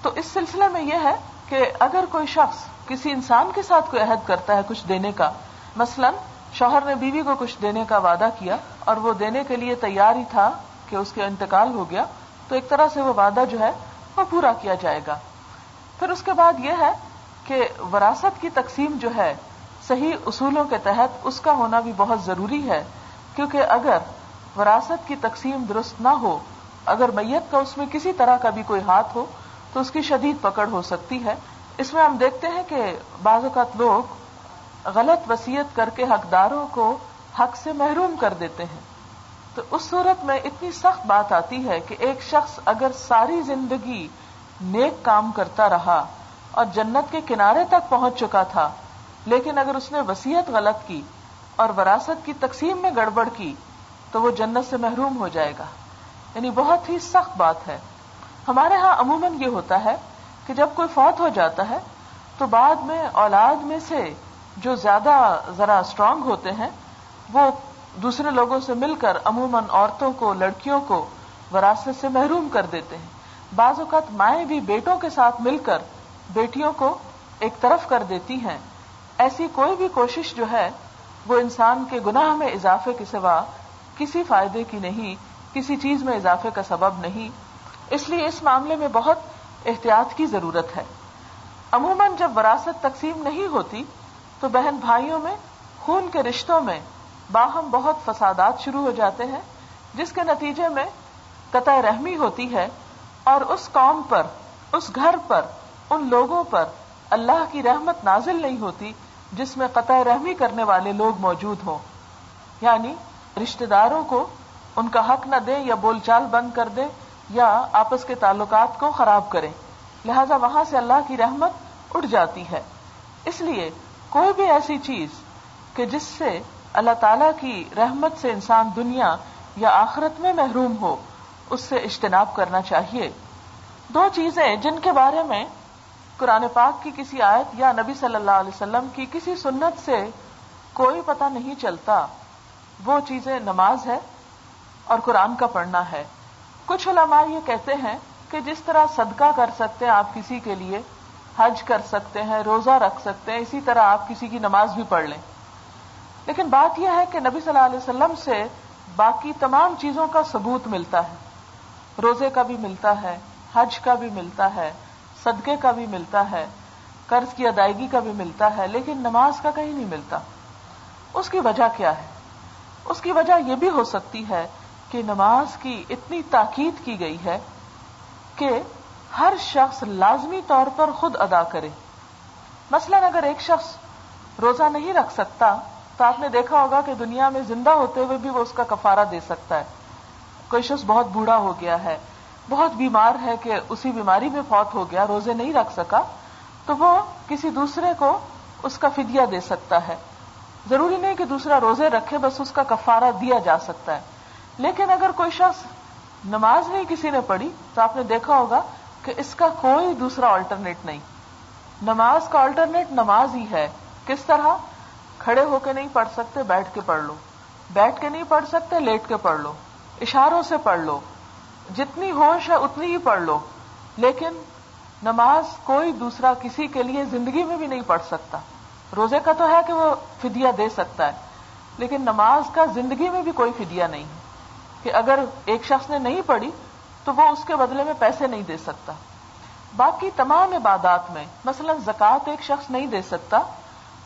تو اس سلسلے میں یہ ہے کہ اگر کوئی شخص کسی انسان کے ساتھ کوئی عہد کرتا ہے کچھ دینے کا، مثلا شوہر نے بیوی کو کچھ دینے کا وعدہ کیا اور وہ دینے کے لیے تیار ہی تھا کہ اس کے انتقال ہو گیا، تو ایک طرح سے وہ وعدہ جو ہے وہ پورا کیا جائے گا۔ پھر اس کے بعد یہ ہے کہ وراثت کی تقسیم جو ہے، صحیح اصولوں کے تحت اس کا ہونا بھی بہت ضروری ہے، کیونکہ اگر وراثت کی تقسیم درست نہ ہو، اگر میت کا اس میں کسی طرح کا بھی کوئی ہاتھ ہو، تو اس کی شدید پکڑ ہو سکتی ہے۔ اس میں ہم دیکھتے ہیں کہ بعض اوقات لوگ غلط وسیعت کر کے حقداروں کو حق سے محروم کر دیتے ہیں۔ تو اس صورت میں اتنی سخت بات آتی ہے کہ ایک شخص اگر ساری زندگی نیک کام کرتا رہا اور جنت کے کنارے تک پہنچ چکا تھا، لیکن اگر اس نے وسیعت غلط کی اور وراثت کی تقسیم میں گڑبڑ کی، تو وہ جنت سے محروم ہو جائے گا۔ یعنی بہت ہی سخت بات ہے۔ ہمارے ہاں عموماً یہ ہوتا ہے کہ جب کوئی فوت ہو جاتا ہے، تو بعد میں اولاد میں سے جو زیادہ ذرا اسٹرانگ ہوتے ہیں، وہ دوسرے لوگوں سے مل کر عموماً عورتوں کو، لڑکیوں کو وراثت سے محروم کر دیتے ہیں۔ بعض اوقات مائیں بھی بیٹوں کے ساتھ مل کر بیٹیوں کو ایک طرف کر دیتی ہیں۔ ایسی کوئی بھی کوشش جو ہے، وہ انسان کے گناہ میں اضافے کے سوا کسی فائدے کی نہیں، کسی چیز میں اضافے کا سبب نہیں۔ اس لیے اس معاملے میں بہت احتیاط کی ضرورت ہے۔ عموماً جب وراثت تقسیم نہیں ہوتی، تو بہن بھائیوں میں، خون کے رشتوں میں باہم بہت فسادات شروع ہو جاتے ہیں، جس کے نتیجے میں قطع رحمی ہوتی ہے۔ اور اس قوم پر، اس گھر پر، ان لوگوں پر اللہ کی رحمت نازل نہیں ہوتی جس میں قطع رحمی کرنے والے لوگ موجود ہوں۔ یعنی رشتے داروں کو ان کا حق نہ دیں یا بول چال بند کر دیں یا آپس کے تعلقات کو خراب کریں۔ لہذا وہاں سے اللہ کی رحمت اٹھ جاتی ہے۔ اس لیے کوئی بھی ایسی چیز کہ جس سے اللہ تعالی کی رحمت سے انسان دنیا یا آخرت میں محروم ہو اس سے اجتناب کرنا چاہیے۔ دو چیزیں جن کے بارے میں قرآن پاک کی کسی آیت یا نبی صلی اللہ علیہ وسلم کی کسی سنت سے کوئی پتہ نہیں چلتا۔ وہ چیزیں نماز ہے اور قرآن کا پڑھنا ہے۔ کچھ علماء یہ کہتے ہیں کہ جس طرح صدقہ کر سکتے ہیں آپ کسی کے لیے، حج کر سکتے ہیں، روزہ رکھ سکتے ہیں، اسی طرح آپ کسی کی نماز بھی پڑھ لیں۔ لیکن بات یہ ہے کہ نبی صلی اللہ علیہ وسلم سے باقی تمام چیزوں کا ثبوت ملتا ہے۔ روزے کا بھی ملتا ہے، حج کا بھی ملتا ہے، صدقے کا بھی ملتا ہے، قرض کی ادائیگی کا بھی ملتا ہے، لیکن نماز کا کہیں نہیں ملتا۔ اس کی وجہ کیا ہے؟ اس کی وجہ یہ بھی ہو سکتی ہے کہ نماز کی اتنی تاکید کی گئی ہے کہ ہر شخص لازمی طور پر خود ادا کرے۔ مثلا اگر ایک شخص روزہ نہیں رکھ سکتا، تو آپ نے دیکھا ہوگا کہ دنیا میں زندہ ہوتے ہوئے بھی وہ اس کا کفارہ دے سکتا ہے۔ کوئی شخص بہت بوڑھا ہو گیا ہے، بہت بیمار ہے کہ اسی بیماری میں فوت ہو گیا، روزے نہیں رکھ سکا، تو وہ کسی دوسرے کو اس کا فدیہ دے سکتا ہے۔ ضروری نہیں کہ دوسرا روزے رکھے، بس اس کا کفارہ دیا جا سکتا ہے۔ لیکن اگر کوئی شخص نماز نہیں کسی نے پڑھی، تو آپ نے دیکھا ہوگا کہ اس کا کوئی دوسرا آلٹرنیٹ نہیں۔ نماز کا آلٹرنیٹ نماز ہی ہے۔ کس طرح؟ کھڑے ہو کے نہیں پڑھ سکتے، بیٹھ کے پڑھ لو۔ بیٹھ کے نہیں پڑھ سکتے، لیٹ کے پڑھ لو۔ اشاروں سے پڑھ لو۔ جتنی ہوش ہے اتنی ہی پڑھ لو۔ لیکن نماز کوئی دوسرا کسی کے لیے زندگی میں بھی نہیں پڑھ سکتا۔ روزے کا تو ہے کہ وہ فدیہ دے سکتا ہے۔ لیکن نماز کا زندگی میں بھی کوئی فدیہ نہیں ہے۔ کہ اگر ایک شخص نے نہیں پڑھی تو وہ اس کے بدلے میں پیسے نہیں دے سکتا۔ باقی تمام عبادات میں، مثلا زکوٰۃ ایک شخص نہیں دے سکتا،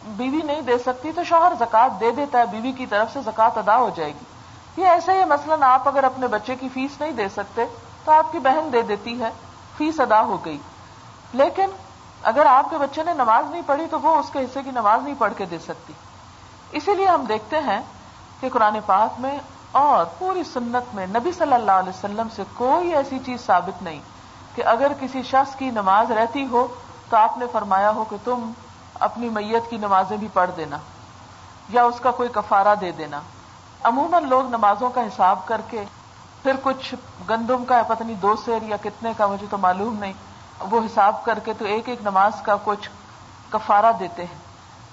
بیوی نہیں دے سکتی تو شوہر زکات دے دیتا ہے، بیوی کی طرف سے زکات ادا ہو جائے گی۔ یہ ایسا ہی مثلاً آپ اگر اپنے بچے کی فیس نہیں دے سکتے، تو آپ کی بہن دے دیتی ہے، فیس ادا ہو گئی۔ لیکن اگر آپ کے بچے نے نماز نہیں پڑھی، تو وہ اس کے حصے کی نماز نہیں پڑھ کے دے سکتی۔ اسی لیے ہم دیکھتے ہیں کہ قرآن پاک میں اور پوری سنت میں نبی صلی اللہ علیہ وسلم سے کوئی ایسی چیز ثابت نہیں کہ اگر کسی شخص کی نماز رہتی ہو، تو آپ نے فرمایا ہو کہ تم اپنی میت کی نمازیں بھی پڑھ دینا یا اس کا کوئی کفارہ دے دینا۔ عموماً لوگ نمازوں کا حساب کر کے پھر کچھ گندم کا ہے پتہ نہیں دو سیر یا کتنے کا، مجھے تو معلوم نہیں، وہ حساب کر کے تو ایک ایک نماز کا کچھ کفارہ دیتے ہیں۔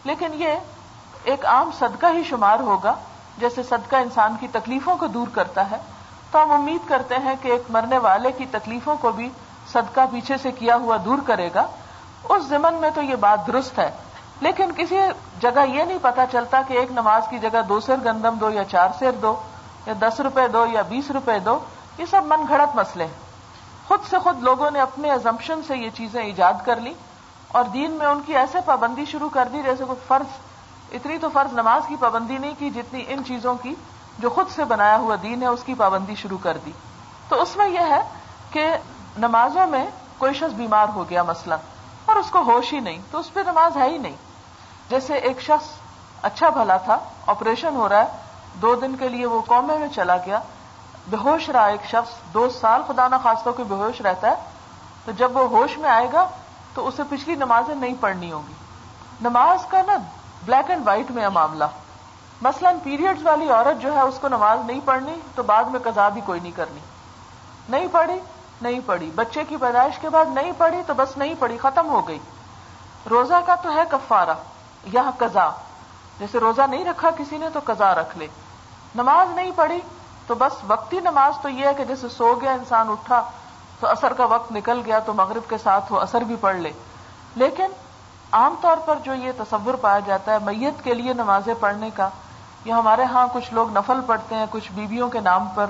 لیکن یہ ایک عام صدقہ ہی شمار ہوگا، جیسے صدقہ انسان کی تکلیفوں کو دور کرتا ہے۔ تو ہم امید کرتے ہیں کہ ایک مرنے والے کی تکلیفوں کو بھی صدقہ پیچھے سے کیا ہوا دور کرے گا۔ اس زمن میں تو یہ بات درست ہے لیکن کسی جگہ یہ نہیں پتا چلتا کہ ایک نماز کی جگہ دو سیر گندم دو یا چار سیر دو یا دس روپے دو یا بیس روپے دو، یہ سب من گھڑت مسئلے ہیں۔ خود سے خود لوگوں نے اپنے ازمپشن سے یہ چیزیں ایجاد کر لی اور دین میں ان کی ایسے پابندی شروع کر دی جیسے کوئی فرض، اتنی تو فرض نماز کی پابندی نہیں کی جتنی ان چیزوں کی جو خود سے بنایا ہوا دین ہے اس کی پابندی شروع کر دی۔ تو اس میں یہ ہے کہ نمازوں میں کوئی شخص بیمار ہو گیا مسئلہ اور اس کو ہوش ہی نہیں، تو اس پہ نماز ہے ہی نہیں۔ جیسے ایک شخص اچھا بھلا تھا آپریشن ہو رہا ہے، دو دن کے لیے وہ قومے میں چلا گیا۔ بے ہوش رہا ایک شخص، دو سال خدا نہ خاص طور بے ہوش رہتا ہے۔ تو جب وہ ہوش میں آئے گا، تو اسے پچھلی نمازیں نہیں پڑھنی ہوگی۔ نماز کا نا بلیک اینڈ وائٹ میں ہے معاملہ۔ مثلا پیریڈز والی عورت جو ہے، اس کو نماز نہیں پڑھنی، تو بعد میں قضا بھی کوئی نہیں کرنی۔ نہیں پڑھی نہیں پڑھی۔ بچے کی پیدائش کے بعد نہیں پڑھی، تو بس نہیں پڑھی، ختم ہو گئی۔ روزہ کا تو ہے کفارہ۔ یا قضا جیسے روزہ نہیں رکھا کسی نے تو قضا رکھ لے۔ نماز نہیں پڑھی تو بس وقتی نماز تو یہ ہے کہ جیسے سو گیا، انسان اٹھا تو اثر کا وقت نکل گیا تو مغرب کے ساتھ وہ اثر بھی پڑھ لے۔ لیکن عام طور پر جو یہ تصور پایا جاتا ہے میت کے لیے نمازیں پڑھنے کا، یا ہمارے ہاں کچھ لوگ نفل پڑھتے ہیں کچھ بیویوں کے نام پر،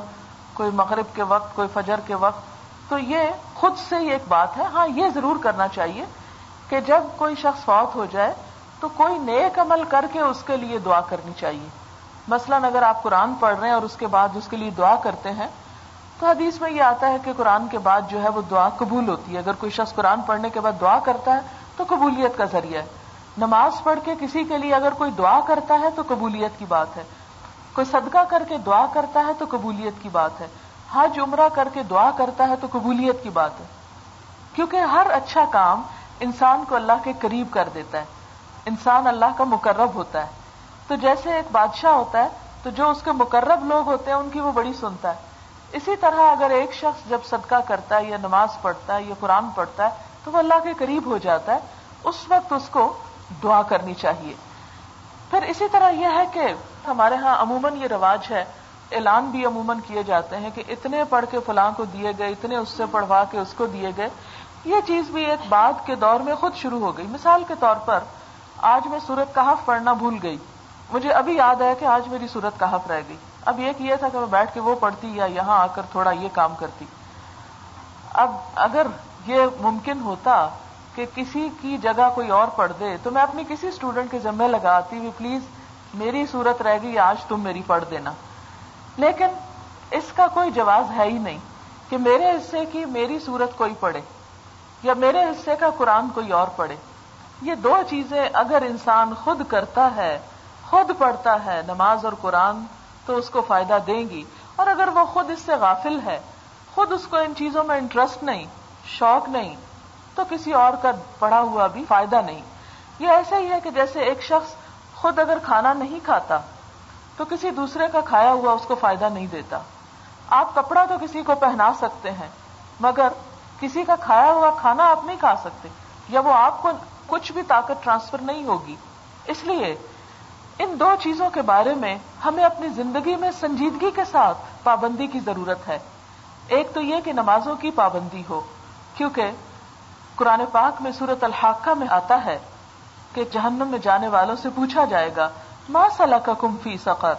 کوئی مغرب کے وقت، کوئی فجر کے وقت، تو یہ خود سے ہی ایک بات ہے۔ ہاں یہ ضرور کرنا چاہیے کہ جب کوئی شخص فوت ہو جائے تو کوئی نیک عمل کر کے اس کے لیے دعا کرنی چاہیے۔ مثلا اگر آپ قرآن پڑھ رہے ہیں اور اس کے بعد اس کے لیے دعا کرتے ہیں، تو حدیث میں یہ آتا ہے کہ قرآن کے بعد جو ہے وہ دعا قبول ہوتی ہے۔ اگر کوئی شخص قرآن پڑھنے کے بعد دعا کرتا ہے، تو قبولیت کا ذریعہ ہے۔ نماز پڑھ کے کسی کے لیے اگر کوئی دعا کرتا ہے، تو قبولیت کی بات ہے۔ کوئی صدقہ کر کے دعا کرتا ہے، تو قبولیت کی بات ہے۔ حج، عمرہ کر کے دعا کرتا ہے، تو قبولیت کی بات ہے۔ کیونکہ ہر اچھا کام انسان کو اللہ کے قریب کر دیتا ہے۔ انسان اللہ کا مقرب ہوتا ہے۔ تو جیسے ایک بادشاہ ہوتا ہے، تو جو اس کے مقرب لوگ ہوتے ہیں، ان کی وہ بڑی سنتا ہے۔ اسی طرح اگر ایک شخص جب صدقہ کرتا ہے یا نماز پڑھتا ہے یا قرآن پڑھتا ہے، تو وہ اللہ کے قریب ہو جاتا ہے۔ اس وقت اس کو دعا کرنی چاہیے۔ پھر اسی طرح یہ ہے کہ ہمارے ہاں عموماً یہ رواج ہے، اعلان بھی عموماً کیے جاتے ہیں کہ اتنے پڑھ کے فلاں کو دیے گئے، اتنے اس سے پڑھوا کے اس کو دیے گئے۔ یہ چیز بھی ایک بعد کے دور میں خود شروع ہو گئی۔ مثال کے طور پر آج میں سورت کہف پڑھنا بھول گئی۔ مجھے ابھی یاد ہے کہ آج میری سورت کہف رہ گئی۔ اب ایک یہ تھا کہ میں بیٹھ کے وہ پڑھتی یا یہاں آ کر تھوڑا یہ کام کرتی۔ اب اگر یہ ممکن ہوتا کہ کسی کی جگہ کوئی اور پڑھ دے، تو میں اپنی کسی اسٹوڈنٹ کے ذمہ لگاتی ہوئی پلیز میری صورت رہ گئی، آج تم میری پڑھ دینا۔ لیکن اس کا کوئی جواز ہے ہی نہیں کہ میرے حصے کی میری صورت کوئی پڑھے یا میرے حصے کا قرآن کوئی اور پڑھے۔ یہ دو چیزیں اگر انسان خود کرتا ہے، خود پڑھتا ہے نماز اور قرآن، تو اس کو فائدہ دیں گی۔ اور اگر وہ خود اس سے غافل ہے، خود اس کو ان چیزوں میں انٹرسٹ نہیں، شوق نہیں، تو کسی اور کا پڑھا ہوا بھی فائدہ نہیں۔ یہ ایسا ہی ہے کہ جیسے ایک شخص خود اگر کھانا نہیں کھاتا، تو کسی دوسرے کا کھایا ہوا اس کو فائدہ نہیں دیتا۔ آپ کپڑا تو کسی کو پہنا سکتے ہیں، مگر کسی کا کھایا ہوا کھانا آپ نہیں کھا سکتے، یا وہ آپ کو کچھ بھی طاقت ٹرانسفر نہیں ہوگی۔ اس لیے ان دو چیزوں کے بارے میں ہمیں اپنی زندگی میں سنجیدگی کے ساتھ پابندی کی ضرورت ہے۔ ایک تو یہ کہ نمازوں کی پابندی ہو، کیونکہ قرآن پاک میں سورت الحاقہ میں آتا ہے کہ جہنم میں جانے والوں سے پوچھا جائے گا، ما سلا کا فی سقر؟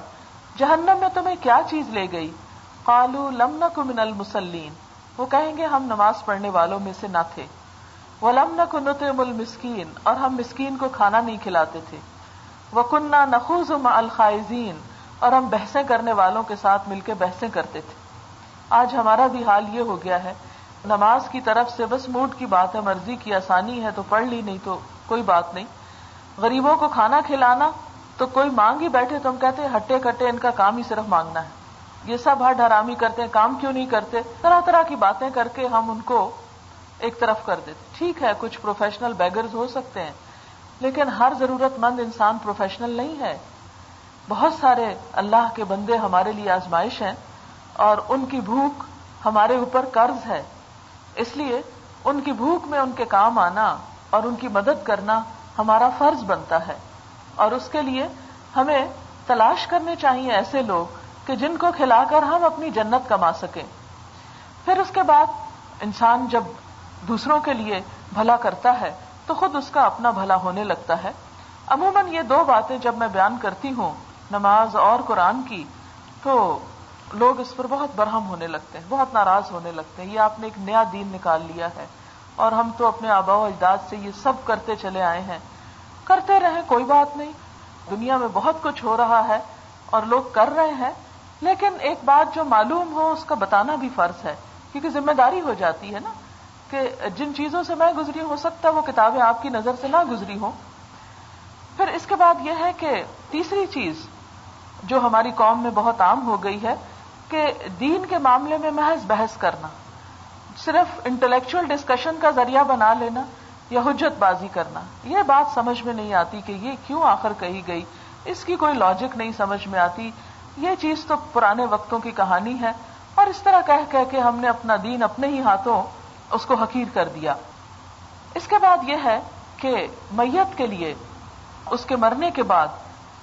جہنم میں تمہیں کیا چیز لے گئی؟ قالو لم من المسلین وہ کہیں گے، ہم نماز پڑھنے والوں میں سے نہ تھے۔ وہ لم نتم المسکین، اور ہم مسکین کو کھانا نہیں کھلاتے تھے۔ وہ کنہ نخوز الخائزین، اور ہم بحثیں کرنے والوں کے ساتھ مل کے بحثیں کرتے تھے۔ آج ہمارا بھی حال یہ ہو گیا ہے، نماز کی طرف سے بس موڈ کی بات ہے، مرضی کی آسانی ہے تو پڑھ لی، نہیں تو کوئی بات نہیں۔ غریبوں کو کھانا کھلانا تو کوئی مانگ ہی بیٹھے تو ہم کہتے ہیں، ہٹے کٹے، ان کا کام ہی صرف مانگنا ہے۔ یہ سب ہر ڈرامی کرتے ہیں، کام کیوں نہیں کرتے؟ طرح طرح کی باتیں کر کے ہم ان کو ایک طرف کر دیتے ٹھیک ہے، کچھ پروفیشنل بیگرز ہو سکتے ہیں، لیکن ہر ضرورت مند انسان پروفیشنل نہیں ہے۔ بہت سارے اللہ کے بندے ہمارے لیے آزمائش ہیں اور ان کی بھوک ہمارے اوپر قرض ہے۔ اس لیے ان کی بھوک میں ان کے کام آنا اور ان کی مدد کرنا ہمارا فرض بنتا ہے۔ اور اس کے لیے ہمیں تلاش کرنے چاہیے ایسے لوگ کہ جن کو کھلا کر ہم اپنی جنت کما سکیں۔ پھر اس کے بعد انسان جب دوسروں کے لیے بھلا کرتا ہے تو خود اس کا اپنا بھلا ہونے لگتا ہے۔ عموماً یہ دو باتیں جب میں بیان کرتی ہوں نماز اور قرآن کی، تو لوگ اس پر بہت برہم ہونے لگتے ہیں، بہت ناراض ہونے لگتے ہیں۔ یہ آپ نے ایک نیا دین نکال لیا ہے اور ہم تو اپنے آبا و اجداد سے یہ سب کرتے چلے آئے ہیں۔ کرتے رہیں کوئی بات نہیں، دنیا میں بہت کچھ ہو رہا ہے اور لوگ کر رہے ہیں، لیکن ایک بات جو معلوم ہو، اس کا بتانا بھی فرض ہے، کیونکہ ذمہ داری ہو جاتی ہے نا۔ کہ جن چیزوں سے میں گزری ہو سکتا وہ کتابیں آپ کی نظر سے نہ گزری ہوں۔ پھر اس کے بعد یہ ہے کہ تیسری چیز جو ہماری قوم میں بہت عام ہو گئی ہے کہ دین کے معاملے میں محض بحث کرنا، صرف انٹلیکچل ڈسکشن کا ذریعہ بنا لینا یا حجت بازی کرنا، یہ بات سمجھ میں نہیں آتی کہ یہ کیوں آخر کہی گئی۔ اس کی کوئی لاجک نہیں سمجھ میں آتی۔ یہ چیز تو پرانے وقتوں کی کہانی ہے اور اس طرح کہہ کہہ کے ہم نے اپنا دین اپنے ہی ہاتھوں اس کو حقیر کر دیا۔ اس کے بعد یہ ہے کہ میت کے لیے، اس کے مرنے کے بعد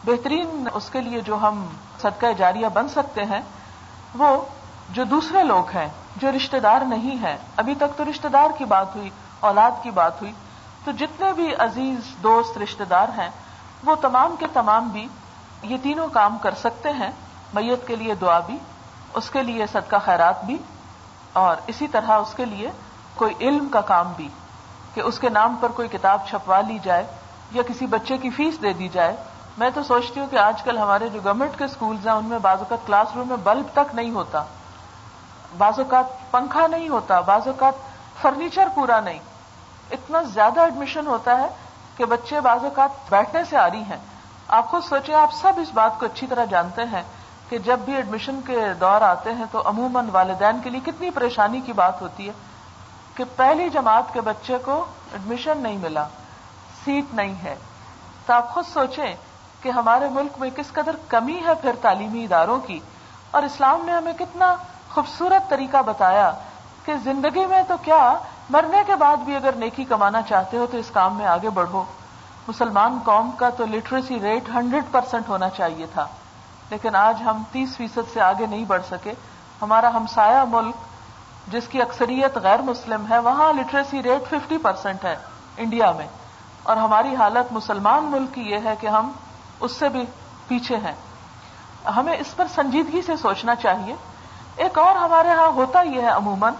بہترین اس کے لیے جو ہم صدقہ جاریہ بن سکتے ہیں، وہ جو دوسرے لوگ ہیں، جو رشتہ دار نہیں ہیں، ابھی تک تو رشتہ دار کی بات ہوئی، اولاد کی بات ہوئی، تو جتنے بھی عزیز دوست رشتہ دار ہیں، وہ تمام کے تمام بھی یہ تینوں کام کر سکتے ہیں، میت کے لیے دعا بھی، اس کے لیے صدقہ خیرات بھی، اور اسی طرح اس کے لیے کوئی علم کا کام بھی، کہ اس کے نام پر کوئی کتاب چھپوا لی جائے یا کسی بچے کی فیس دے دی جائے، میں تو سوچتی ہوں کہ آج کل ہمارے جو گورنمنٹ کے اسکولز ہیں، ان میں بعض اوقات کلاس روم میں بلب تک نہیں ہوتا، بعض اوقات پنکھا نہیں ہوتا، بعض اوقات فرنیچر پورا نہیں۔ اتنا زیادہ ایڈمیشن ہوتا ہے کہ بچے بعض اوقات بیٹھنے سے آ رہی ہیں۔ آپ خود سوچیں، آپ سب اس بات کو اچھی طرح جانتے ہیں کہ جب بھی ایڈمیشن کے دور آتے ہیں تو عموماً والدین کے لیے کتنی پریشانی کی بات ہوتی ہے۔ کہ پہلی جماعت کے بچے کو ایڈمیشن نہیں ملا سیٹ نہیں ہے۔ تو آپ خود سوچیں کہ ہمارے ملک میں کس قدر کمی ہے پھر تعلیمی اداروں کی۔ اور اسلام نے ہمیں کتنا خوبصورت طریقہ بتایا کہ زندگی میں تو کیا، مرنے کے بعد بھی اگر نیکی کمانا چاہتے ہو تو اس کام میں آگے بڑھو۔ مسلمان قوم کا تو لٹریسی ریٹ ہنڈریڈ پرسینٹ ہونا چاہیے تھا، لیکن آج ہم تیس فیصد سے آگے نہیں بڑھ سکے۔ ہمارا ہمسایہ ملک جس کی اکثریت غیر مسلم ہے، وہاں لٹریسی ریٹ ففٹی پرسینٹ ہے انڈیا میں۔ اور ہماری حالت مسلمان ملک کی یہ ہے کہ ہم اس سے بھی پیچھے ہیں۔ ہمیں اس پر سنجیدگی سے سوچنا چاہیے۔ ایک اور ہمارے ہاں ہوتا یہ ہے عموماً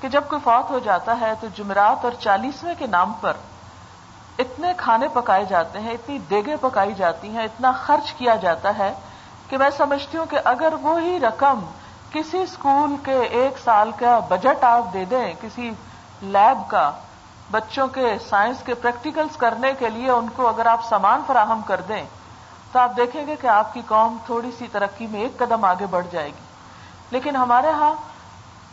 کہ جب کوئی فوت ہو جاتا ہے تو جمعرات اور چالیسویں کے نام پر اتنے کھانے پکائے جاتے ہیں، اتنی دیگیں پکائی جاتی ہیں، اتنا خرچ کیا جاتا ہے کہ میں سمجھتی ہوں کہ اگر وہی رقم کسی اسکول کے ایک سال کا بجٹ آپ دے دیں، کسی لیب کا، بچوں کے سائنس کے پریکٹیکلز کرنے کے لیے ان کو اگر آپ سامان فراہم کر دیں، تو آپ دیکھیں گے کہ آپ کی قوم تھوڑی سی ترقی میں ایک قدم آگے بڑھ جائے گی۔ لیکن ہمارے ہاں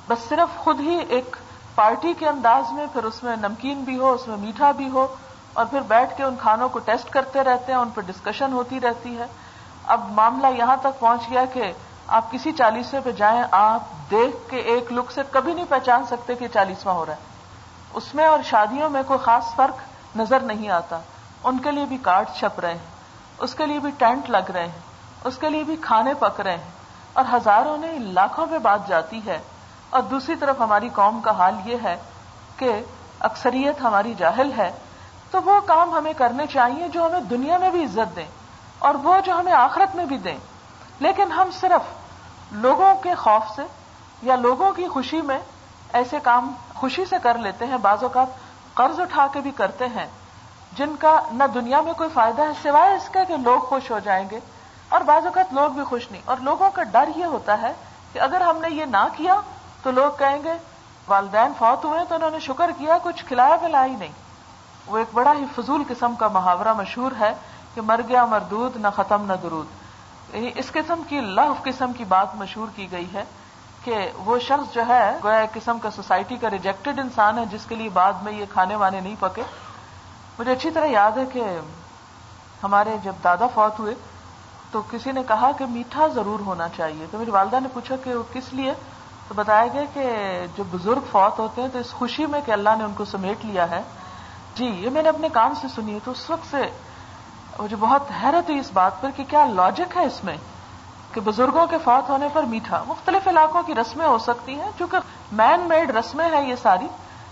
بس صرف خود ہی ایک پارٹی کے انداز میں، پھر اس میں نمکین بھی ہو، اس میں میٹھا بھی ہو، اور پھر بیٹھ کے ان کھانوں کو ٹیسٹ کرتے رہتے ہیں، ان پہ ڈسکشن ہوتی رہتی ہے۔ اب معاملہ یہاں تک پہنچ گیا کہ آپ کسی چالیسویں پہ جائیں، آپ دیکھ کے ایک لک سے کبھی نہیں پہچان سکتے کہ چالیسواں ہو رہا ہے۔ اس میں اور شادیوں میں کوئی خاص فرق نظر نہیں آتا۔ ان کے لیے بھی کارڈ چھپ رہے ہیں، اس کے لیے بھی ٹینٹ لگ رہے ہیں، اس کے لیے بھی کھانے پک رہے ہیں۔ اور ہزاروں نے لاکھوں پہ بات جاتی ہے۔ اور دوسری طرف ہماری قوم کا حال یہ ہے کہ اکثریت ہماری جاہل ہے۔ تو وہ کام ہمیں کرنے چاہیے جو ہمیں دنیا میں بھی عزت دیں اور وہ جو ہمیں آخرت میں بھی دیں۔ لیکن ہم صرف لوگوں کے خوف سے یا لوگوں کی خوشی میں ایسے کام خوشی سے کر لیتے ہیں، بعض اوقات قرض اٹھا کے بھی کرتے ہیں۔ جن کا نہ دنیا میں کوئی فائدہ ہے، سوائے اس کا کہ لوگ خوش ہو جائیں گے۔ اور بعض اوقات لوگ بھی خوش نہیں۔ اور لوگوں کا ڈر یہ ہوتا ہے کہ اگر ہم نے یہ نہ کیا تو لوگ کہیں گے، والدین فوت ہوئے تو انہوں نے شکر کیا، کچھ کھلایا پلایا ہی نہیں۔ وہ ایک بڑا ہی فضول قسم کا محاورہ مشہور ہے کہ مر گیا مردود، نہ ختم، نہ درود۔ یعنی اس قسم کی لف قسم کی بات مشہور کی گئی ہے کہ وہ شخص جو ہے، گویا ایک قسم کا سوسائٹی کا ریجیکٹڈ انسان ہے، جس کے لیے بعد میں یہ کھانے وانے نہیں پکے۔ مجھے اچھی طرح یاد ہے کہ ہمارے جب دادا فوت ہوئے، تو کسی نے کہا کہ میٹھا ضرور ہونا چاہیے۔ تو میری والدہ نے پوچھا کہ وہ کس لیے؟ تو بتایا گیا کہ جو بزرگ فوت ہوتے ہیں، تو اس خوشی میں کہ اللہ نے ان کو سمیٹ لیا ہے۔ جی یہ میں نے اپنے کام سے سنی تو اس وقت سے مجھے بہت حیرت ہوئی اس بات پر کہ کیا لاجک ہے اس میں کہ بزرگوں کے فوت ہونے پر میٹھا، مختلف علاقوں کی رسمیں ہو سکتی ہیں، چونکہ مین میڈ رسمیں ہیں یہ ساری،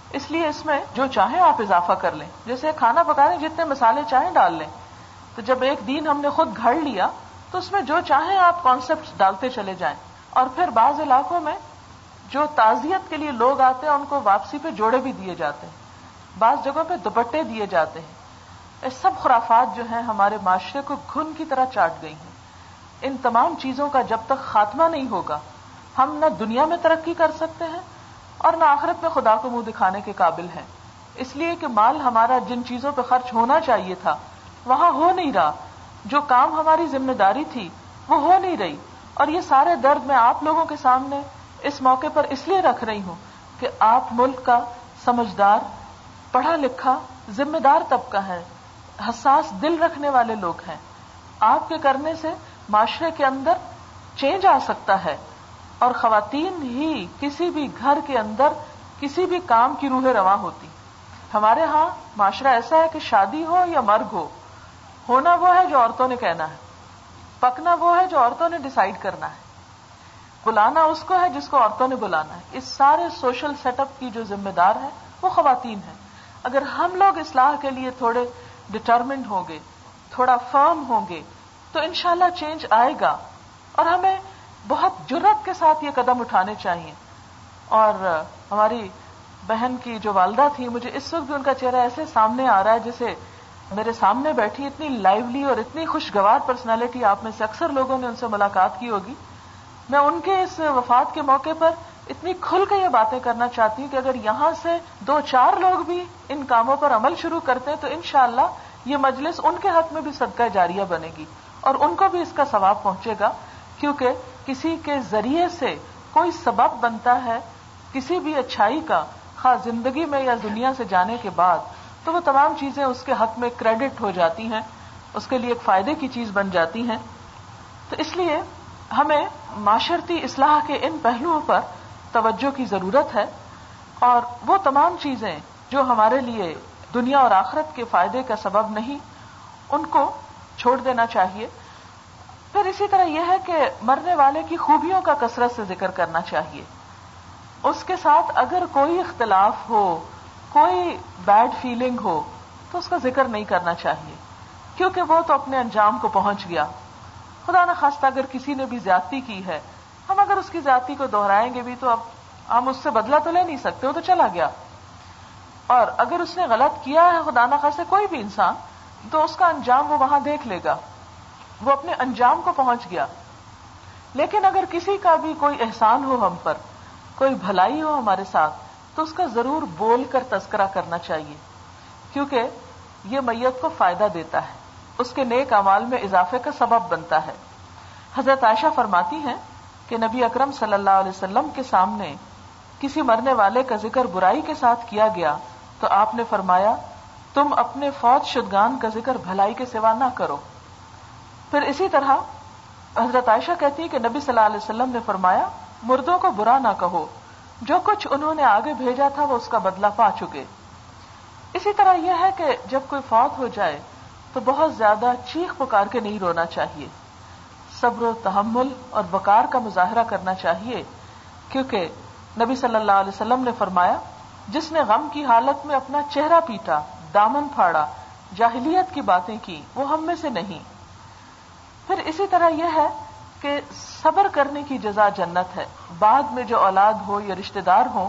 اس لیے اس میں جو چاہیں آپ اضافہ کر لیں۔ جیسے کھانا پکا لیں، جتنے مسالے چاہیں ڈال لیں۔ تو جب ایک دن ہم نے خود گھڑ لیا، تو اس میں جو چاہیں آپ کانسیپٹ ڈالتے چلے جائیں۔ اور پھر بعض علاقوں میں جو تعزیت کے لیے لوگ آتے ہیں، ان کو واپسی پہ جوڑے بھی دیے جاتے ہیں۔ بعض جگہوں پہ دوپٹے دیے جاتے ہیں۔ سب خرافات جو ہیں ہمارے معاشرے کو گھن کی طرح چاٹ گئی ہیں۔ ان تمام چیزوں کا جب تک خاتمہ نہیں ہوگا، ہم نہ دنیا میں ترقی کر سکتے ہیں اور نہ آخرت میں خدا کو منہ دکھانے کے قابل ہیں۔ اس لیے کہ مال ہمارا جن چیزوں پہ خرچ ہونا چاہیے تھا، وہاں ہو نہیں رہا۔ جو کام ہماری ذمہ داری تھی، وہ ہو نہیں رہی۔ اور یہ سارے درد میں آپ لوگوں کے سامنے اس موقع پر اس لیے رکھ رہی ہوں کہ آپ ملک کا سمجھدار، پڑھا لکھا، ذمہ دار طبقہ ہے۔ حساس دل رکھنے والے لوگ ہیں۔ آپ کے کرنے سے معاشرے کے اندر چینج آ سکتا ہے اور خواتین ہی کسی بھی گھر کے اندر کسی بھی کام کی روح رواں ہوتی۔ ہمارے ہاں معاشرہ ایسا ہے کہ شادی ہو یا مرگ ہو، ہونا وہ ہے جو عورتوں نے کہنا ہے، پکنا وہ ہے جو عورتوں نے ڈسائڈ کرنا ہے۔ بلانا اس کو ہے جس کو عورتوں نے بلانا ہے۔ اس سارے سوشل سیٹ اپ کی جو ذمہ دار ہے وہ خواتین ہیں۔ اگر ہم لوگ اصلاح کے لیے تھوڑے ڈٹرمنڈ ہوں گے، تھوڑا فرم ہوں گے، تو انشاءاللہ چینج آئے گا۔ اور ہمیں بہت جرت کے ساتھ یہ قدم اٹھانے چاہیے۔ اور ہماری بہن کی جو والدہ تھی، مجھے اس وقت بھی ان کا چہرہ ایسے سامنے آ رہا ہے جسے میرے سامنے بیٹھی اتنی لائولی اور اتنی خوشگوار پرسنالٹی آپ میں سے اکثر لوگوں نے ان سے ملاقات کی ہوگی۔ میں ان کے اس وفات کے موقع پر اتنی کھل کے یہ باتیں کرنا چاہتی ہوں کہ اگر یہاں سے دو چار لوگ بھی ان کاموں پر عمل شروع کرتے ہیں تو انشاءاللہ یہ مجلس ان کے حق میں بھی صدقہ جاریہ بنے گی اور ان کو بھی اس کا ثواب پہنچے گا کیونکہ کسی کے ذریعے سے کوئی سبب بنتا ہے کسی بھی اچھائی کا، خاص زندگی میں یا دنیا سے جانے کے بعد، تو وہ تمام چیزیں اس کے حق میں کریڈٹ ہو جاتی ہیں، اس کے لیے ایک فائدے کی چیز بن جاتی ہیں۔ تو اس لیے ہمیں معاشرتی اصلاح کے ان پہلوؤں پر توجہ کی ضرورت ہے اور وہ تمام چیزیں جو ہمارے لیے دنیا اور آخرت کے فائدے کا سبب نہیں، ان کو چھوڑ دینا چاہیے۔ پھر اسی طرح یہ ہے کہ مرنے والے کی خوبیوں کا کثرت سے ذکر کرنا چاہیے۔ اس کے ساتھ اگر کوئی اختلاف ہو، کوئی بیڈ فیلنگ ہو، تو اس کا ذکر نہیں کرنا چاہیے۔ کیونکہ وہ تو اپنے انجام کو پہنچ گیا۔ خدا نخواستہ اگر کسی نے بھی زیادتی کی ہے ہم اگر اس کی زیادتی کو دوہرائیں گے بھی تو اب ہم اس سے بدلا تو لے نہیں سکتے، وہ تو چلا گیا۔ اور اگر اس نے غلط کیا ہے خدا نخواستہ کوئی بھی انسان، تو اس کا انجام وہ وہاں دیکھ لے گا۔ وہ اپنے انجام کو پہنچ گیا۔ لیکن اگر کسی کا بھی کوئی احسان ہو ہم پر، کوئی بھلائی ہو ہمارے ساتھ، تو اس کا ضرور بول کر تذکرہ کرنا چاہیے۔ کیونکہ یہ میت کو فائدہ دیتا ہے۔ اس کے نیک امال میں اضافے کا سبب بنتا ہے۔ حضرت عائشہ فرماتی ہیں کہ نبی اکرم صلی اللہ علیہ وسلم کے سامنے کسی مرنے والے کا ذکر برائی کے ساتھ کیا گیا تو آپ نے فرمایا، تم اپنے فوج شدگان کا ذکر بھلائی کے سوا نہ کرو۔ پھر اسی طرح حضرت عائشہ کہتی ہے کہ نبی صلی اللہ علیہ وسلم نے فرمایا، مردوں کو برا نہ کہو۔ جو کچھ انہوں نے آگے بھیجا تھا وہ اس کا بدلہ پا چکے۔ اسی طرح یہ ہے کہ جب کوئی فوت ہو جائے تو بہت زیادہ چیخ پکار کے نہیں رونا چاہیے۔ صبر و تحمل اور بکار کا مظاہرہ کرنا چاہیے، کیونکہ نبی صلی اللہ علیہ وسلم نے فرمایا، جس نے غم کی حالت میں اپنا چہرہ پیٹا، دامن پھاڑا، جاہلیت کی باتیں کی، وہ ہم میں سے نہیں۔ پھر اسی طرح یہ ہے کہ صبر کرنے کی جزا جنت ہے۔ بعد میں جو اولاد ہو یا رشتے دار ہو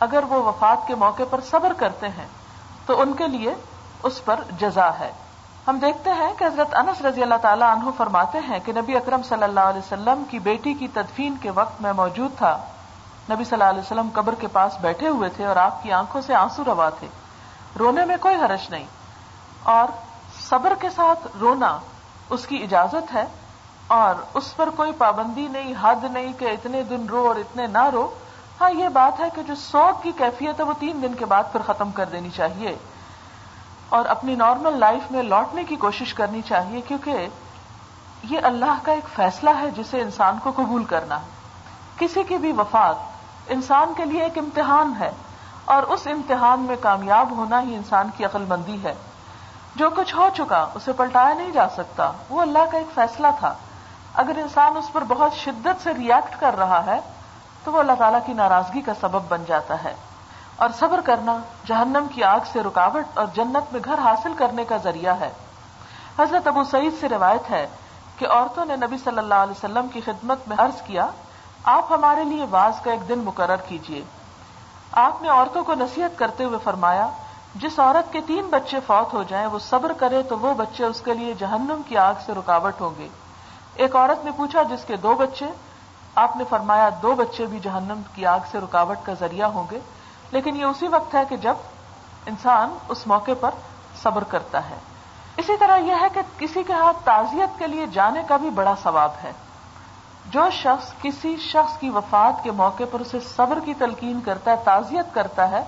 اگر وہ وفات کے موقع پر صبر کرتے ہیں، تو ان کے لیے اس پر جزا ہے۔ ہم دیکھتے ہیں کہ حضرت انس رضی اللہ تعالیٰ عنہ فرماتے ہیں کہ نبی اکرم صلی اللہ علیہ وسلم کی بیٹی کی تدفین کے وقت میں موجود تھا۔ نبی صلی اللہ علیہ وسلم قبر کے پاس بیٹھے ہوئے تھے اور آپ کی آنکھوں سے آنسو روا تھے۔ رونے میں کوئی حرش نہیں۔ اور صبر کے ساتھ رونا اس کی اجازت ہے اور اس پر کوئی پابندی نہیں، حد نہیں کہ اتنے دن رو اور اتنے نہ رو۔ ہاں یہ بات ہے کہ جو سوگ کی کیفیت ہے وہ تین دن کے بعد پھر ختم کر دینی چاہیے۔ اور اپنی نارمل لائف میں لوٹنے کی کوشش کرنی چاہیے کیونکہ یہ اللہ کا ایک فیصلہ ہے جسے انسان کو قبول کرنا۔ کسی کی بھی وفات انسان کے لیے ایک امتحان ہے اور اس امتحان میں کامیاب ہونا ہی انسان کی عقل مندی ہے۔ جو کچھ ہو چکا، اسے پلٹایا نہیں جا سکتا۔ وہ اللہ کا ایک فیصلہ تھا۔ اگر انسان اس پر بہت شدت سے ریئیکٹ کر رہا ہے، تو وہ اللہ تعالیٰ کی ناراضگی کا سبب بن جاتا ہے۔ اور صبر کرنا جہنم کی آگ سے رکاوٹ اور جنت میں گھر حاصل کرنے کا ذریعہ ہے۔ حضرت ابو سعید سے روایت ہے کہ عورتوں نے نبی صلی اللہ علیہ وسلم کی خدمت میں عرض کیا، آپ ہمارے لیے باز کا ایک دن مقرر کیجیے آپ نے عورتوں کو نصیحت کرتے ہوئے فرمایا، جس عورت کے تین بچے فوت ہو جائیں، وہ صبر کرے تو وہ بچے اس کے لیے جہنم کی آگ سے رکاوٹ ہوں گے۔ ایک عورت نے پوچھا، جس کے دو بچے؟ آپ نے فرمایا، دو بچے بھی جہنم کی آگ سے رکاوٹ کا ذریعہ ہوں گے۔ لیکن یہ اسی وقت ہے کہ جب انسان اس موقع پر صبر کرتا ہے۔ اسی طرح یہ ہے کہ کسی کے ہاتھ تعزیت کے لیے جانے کا بھی بڑا ثواب ہے۔ جو شخص کسی شخص کی وفات کے موقع پر اسے صبر کی تلقین کرتا ہے، تعزیت کرتا ہے،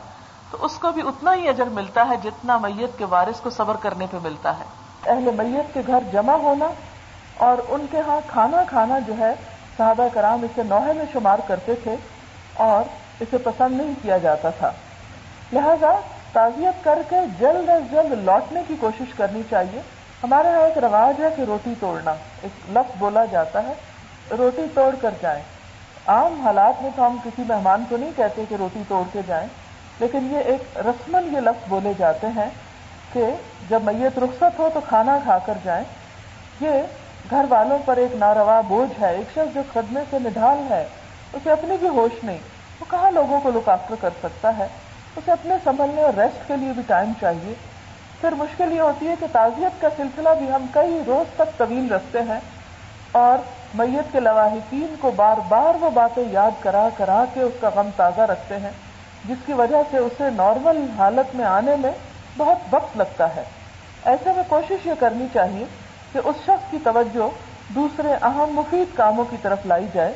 تو اس کو بھی اتنا ہی اجر ملتا ہے جتنا میت کے وارث کو صبر کرنے پہ ملتا ہے۔ اہل میت کے گھر جمع ہونا اور ان کے ہاں کھانا کھانا جو ہے، صحابہ کرام اسے نوحے میں شمار کرتے تھے اور اسے پسند نہیں کیا جاتا تھا۔ لہذا تعزیت کر کے جلد از جلد لوٹنے کی کوشش کرنی چاہیے۔ ہمارے یہاں ایک رواج ہے کہ روٹی توڑنا، ایک لفظ بولا جاتا ہے، روٹی توڑ کر جائیں۔ عام حالات میں تو ہم کسی مہمان کو نہیں کہتے کہ روٹی توڑ کے جائیں، لیکن یہ ایک رسمن یہ لفظ بولے جاتے ہیں کہ جب میت رخصت ہو تو کھانا کھا کر جائیں۔ یہ گھر والوں پر ایک ناروا بوجھ ہے، ایک شخص جو خدمے سے نڈھال ہے، اسے اپنی بھی ہوش نہیں۔ وہ کہاں لوگوں کو لک آفٹر کر سکتا ہے؟ اسے اپنے سنبھلنے اور ریسٹ کے لیے بھی ٹائم چاہیے۔ پھر مشکل یہ ہوتی ہے کہ تعزیت کا سلسلہ بھی ہم کئی روز تک طویل رکھتے ہیں اور میت کے لواحقین کو بار بار وہ باتیں یاد کرا کرا کے اس کا غم تازہ رکھتے ہیں، جس کی وجہ سے اسے نارمل حالت میں آنے میں بہت وقت لگتا ہے۔ ایسے میں کوشش یہ کرنی چاہیے کہ اس شخص کی توجہ دوسرے اہم مفید کاموں کی طرف لائی جائے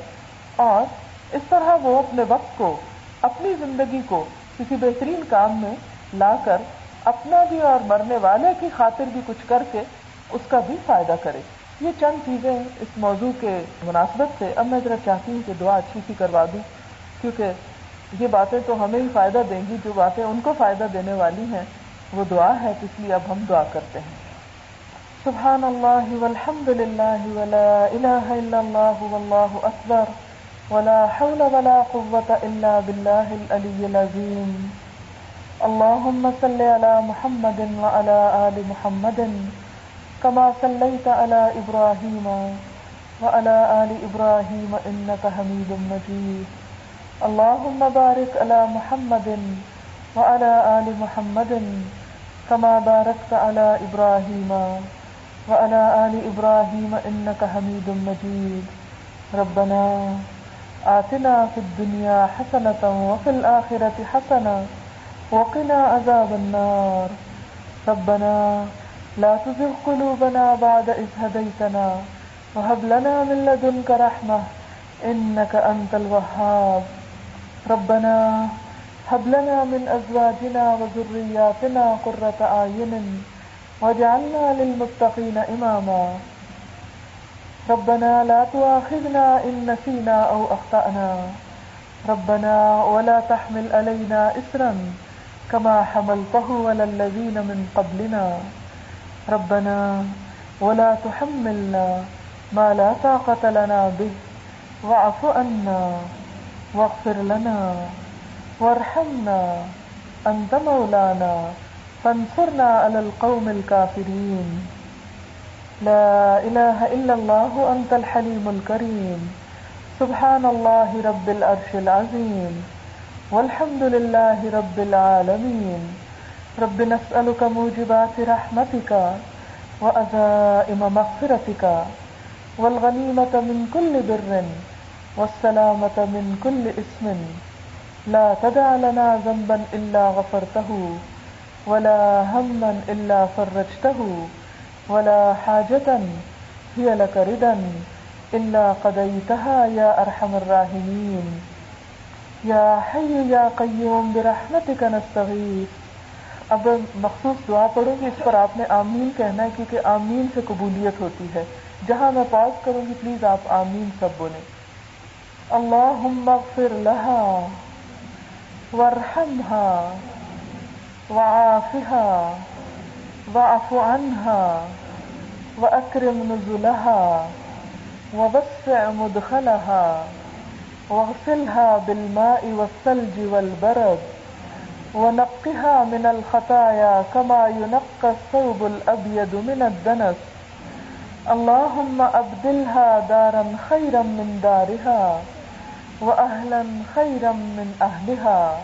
اور اس طرح وہ اپنے وقت کو، اپنی زندگی کو کسی بہترین کام میں لا کر اپنا بھی اور مرنے والے کی خاطر بھی کچھ کر کے اس کا بھی فائدہ کرے۔ یہ چند چیزیں اس موضوع کے مناسبت سے۔ اب میں ذرا چاہتی ہوں کہ دعا اچھی سی کروا دوں، کیونکہ یہ باتیں تو ہمیں ہی فائدہ دیں گی، جو باتیں ان کو فائدہ دینے والی ہیں، وہ دعا ہے اس لیے اب ہم دعا کرتے ہیں۔ سبحان اللہ والحمد للہ ولا الہ الا اللہ، واللہ اکبر۔ ولا حول ولا قوة الا باللہ العلی العظیم اللهم صل على محمد وعلى آل محمد كما صليت على إبراهيم وعلى آل إبراهيم إنك حميد مجيد. اللهم بارك على محمد وعلى آل محمد كما باركت على إبراهيم وعلى آل إبراهيم إنك حميد مجيد. ربنا آتنا في الدنيا حسنة وفي الآخرة حسنة وقنا عذاب النار. ربنا لا تزغ قلوبنا بعد إذ هديتنا وهب لنا من لدنك رحمة إنك أنت الوهاب. ربنا هب لنا من أزواجنا وذرياتنا قرة أعين واجعلنا للمتقين إماما. ربنا لا تؤاخذنا إن نسينا أو أخطأنا. ربنا ولا تحمل علينا إسرا كما حملته على الذين من قبلنا. ربنا ولا تحملنا ما لا طاقة لنا به. واعف عنا واغفر لنا وارحمنا. أنت مولانا، فانصرنا على القوم الكافرين. لا إله إلا الله أنت الحليم الكريم. سبحان الله رب العرش العظيم. والحمد لله رب العالمين. رب نسألك موجبات رحمتك وأزائم مغفرتك. والغنيمة من كل بر والسلامة من كل اسم. لا تدع لنا ذنبا إلا غفرته، ولا هما إلا فرجته. ولا حاجة، هي لك ردا. إلا قضيتها يا أرحم الراحمين. يا حي يا قيوم، برحمتك نستغيث. اب مخصوص دعا پڑھوں گی اس پر آپ نے آمین کہنا ہے، کیونکہ آمین سے قبولیت ہوتی ہے۔ جہاں میں پاس کروں گی، پلیز آپ آمین سب بولیں۔ اللہ اغفر لها وارحمها وعافها واعف عنها واکرم نزلها ووسع مدخلها واغسلها بالماء والثلج والبرد ونقها من الخطايا كما ينقى الثوب الأبيض من الدنس. اللهم أبدلها دارا خيرا من دارها وأهلا خيرا من أهلها.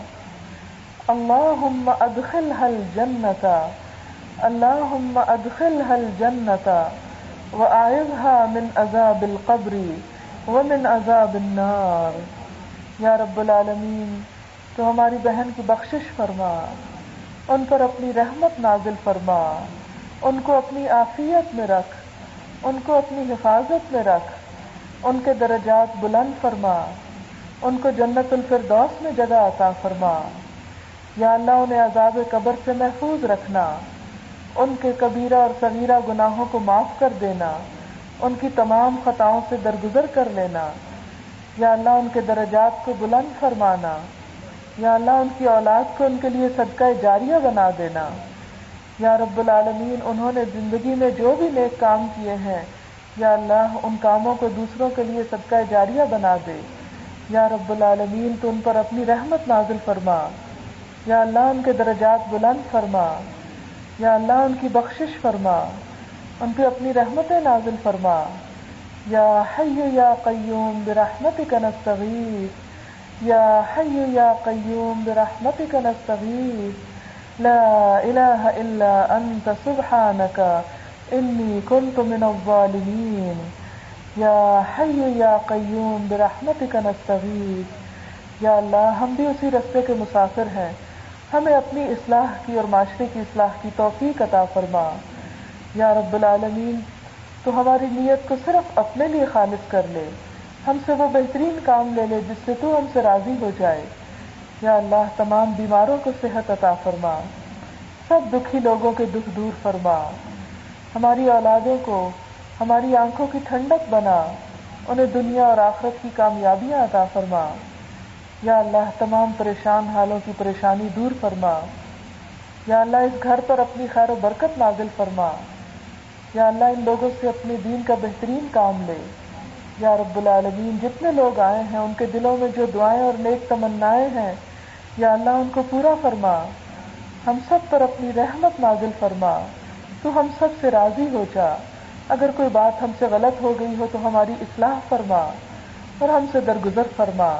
اللهم أدخلها الجنة اللهم أدخلها الجنة وأعذها من عذاب القبر ومن عذاب النار۔ يا رب العالمين تو ہماری بہن کی بخشش فرما، ان پر اپنی رحمت نازل فرما، ان کو اپنی آفیت میں رکھ، ان کو اپنی حفاظت میں رکھ، ان کے درجات بلند فرما، ان کو جنت الفردوس میں جگہ عطا فرما۔ یا اللہ، انہیں عذاب قبر سے محفوظ رکھنا۔ ان کے کبیرہ اور صغیرہ گناہوں کو معاف کر دینا، ان کی تمام خطاؤں سے درگزر کر لینا، یا اللہ ان کے درجات کو بلند فرمانا، یا اللہ ان کی اولاد کو ان کے لیے صدقہ جاریہ بنا دینا۔ یا رب العالمین، انہوں نے زندگی میں جو بھی نیک کام کیے ہیں، یا اللہ ان کاموں کو دوسروں کے لیے صدقہ جاریہ بنا دے۔ یا رب العالمین، تو ان پر اپنی رحمت نازل فرما۔ یا اللہ ان کے درجات بلند فرما۔ یا اللہ ان کی بخشش فرما، ان پہ اپنی رحمت نازل فرما۔ یا حی یا قیوم برحمتک نستغیث، یا حی یا قیوم برحمتک نستغیث۔ لا الہ الا انت سبحانک، انی کنت من الظالمین۔ یا حی یا قیوم برحمتک نستغیث۔ یا اللہ، ہم بھی اسی رستے کے مسافر ہیں۔ ہمیں اپنی اصلاح کی اور معاشرے کی اصلاح کی توفیق عطا فرما۔ یا رب العالمین، تو ہماری نیت کو صرف اپنے لیے خالص کر لے۔ ہم سے وہ بہترین کام لے لے جس سے تو ہم سے راضی ہو جائے۔ یا اللہ، تمام بیماروں کو صحت عطا فرما۔ سب دکھی لوگوں کے دکھ دور فرما۔ ہماری اولادوں کو ہماری آنکھوں کی ٹھنڈک بنا۔ انہیں دنیا اور آخرت کی کامیابیاں عطا فرما۔ یا اللہ تمام پریشان حالوں کی پریشانی دور فرما۔ یا اللہ اس گھر پر اپنی خیر و برکت نازل فرما۔ یا اللہ ان لوگوں سے اپنے دین کا بہترین کام لے۔ یا رب العالمین، جتنے لوگ آئے ہیں، ان کے دلوں میں جو دعائیں اور نیک تمنائیں ہیں، یا اللہ ان کو پورا فرما۔ ہم سب پر اپنی رحمت نازل فرما۔ تو ہم سب سے راضی ہو جا۔ اگر کوئی بات ہم سے غلط ہو گئی ہو تو ہماری اصلاح فرما اور ہم سے درگزر فرما۔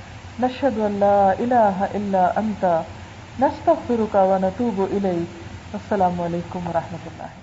نشهد ان لا الہ الا انت نستغفرك ونتوب الیک السلام علیکم ورحمۃ اللہ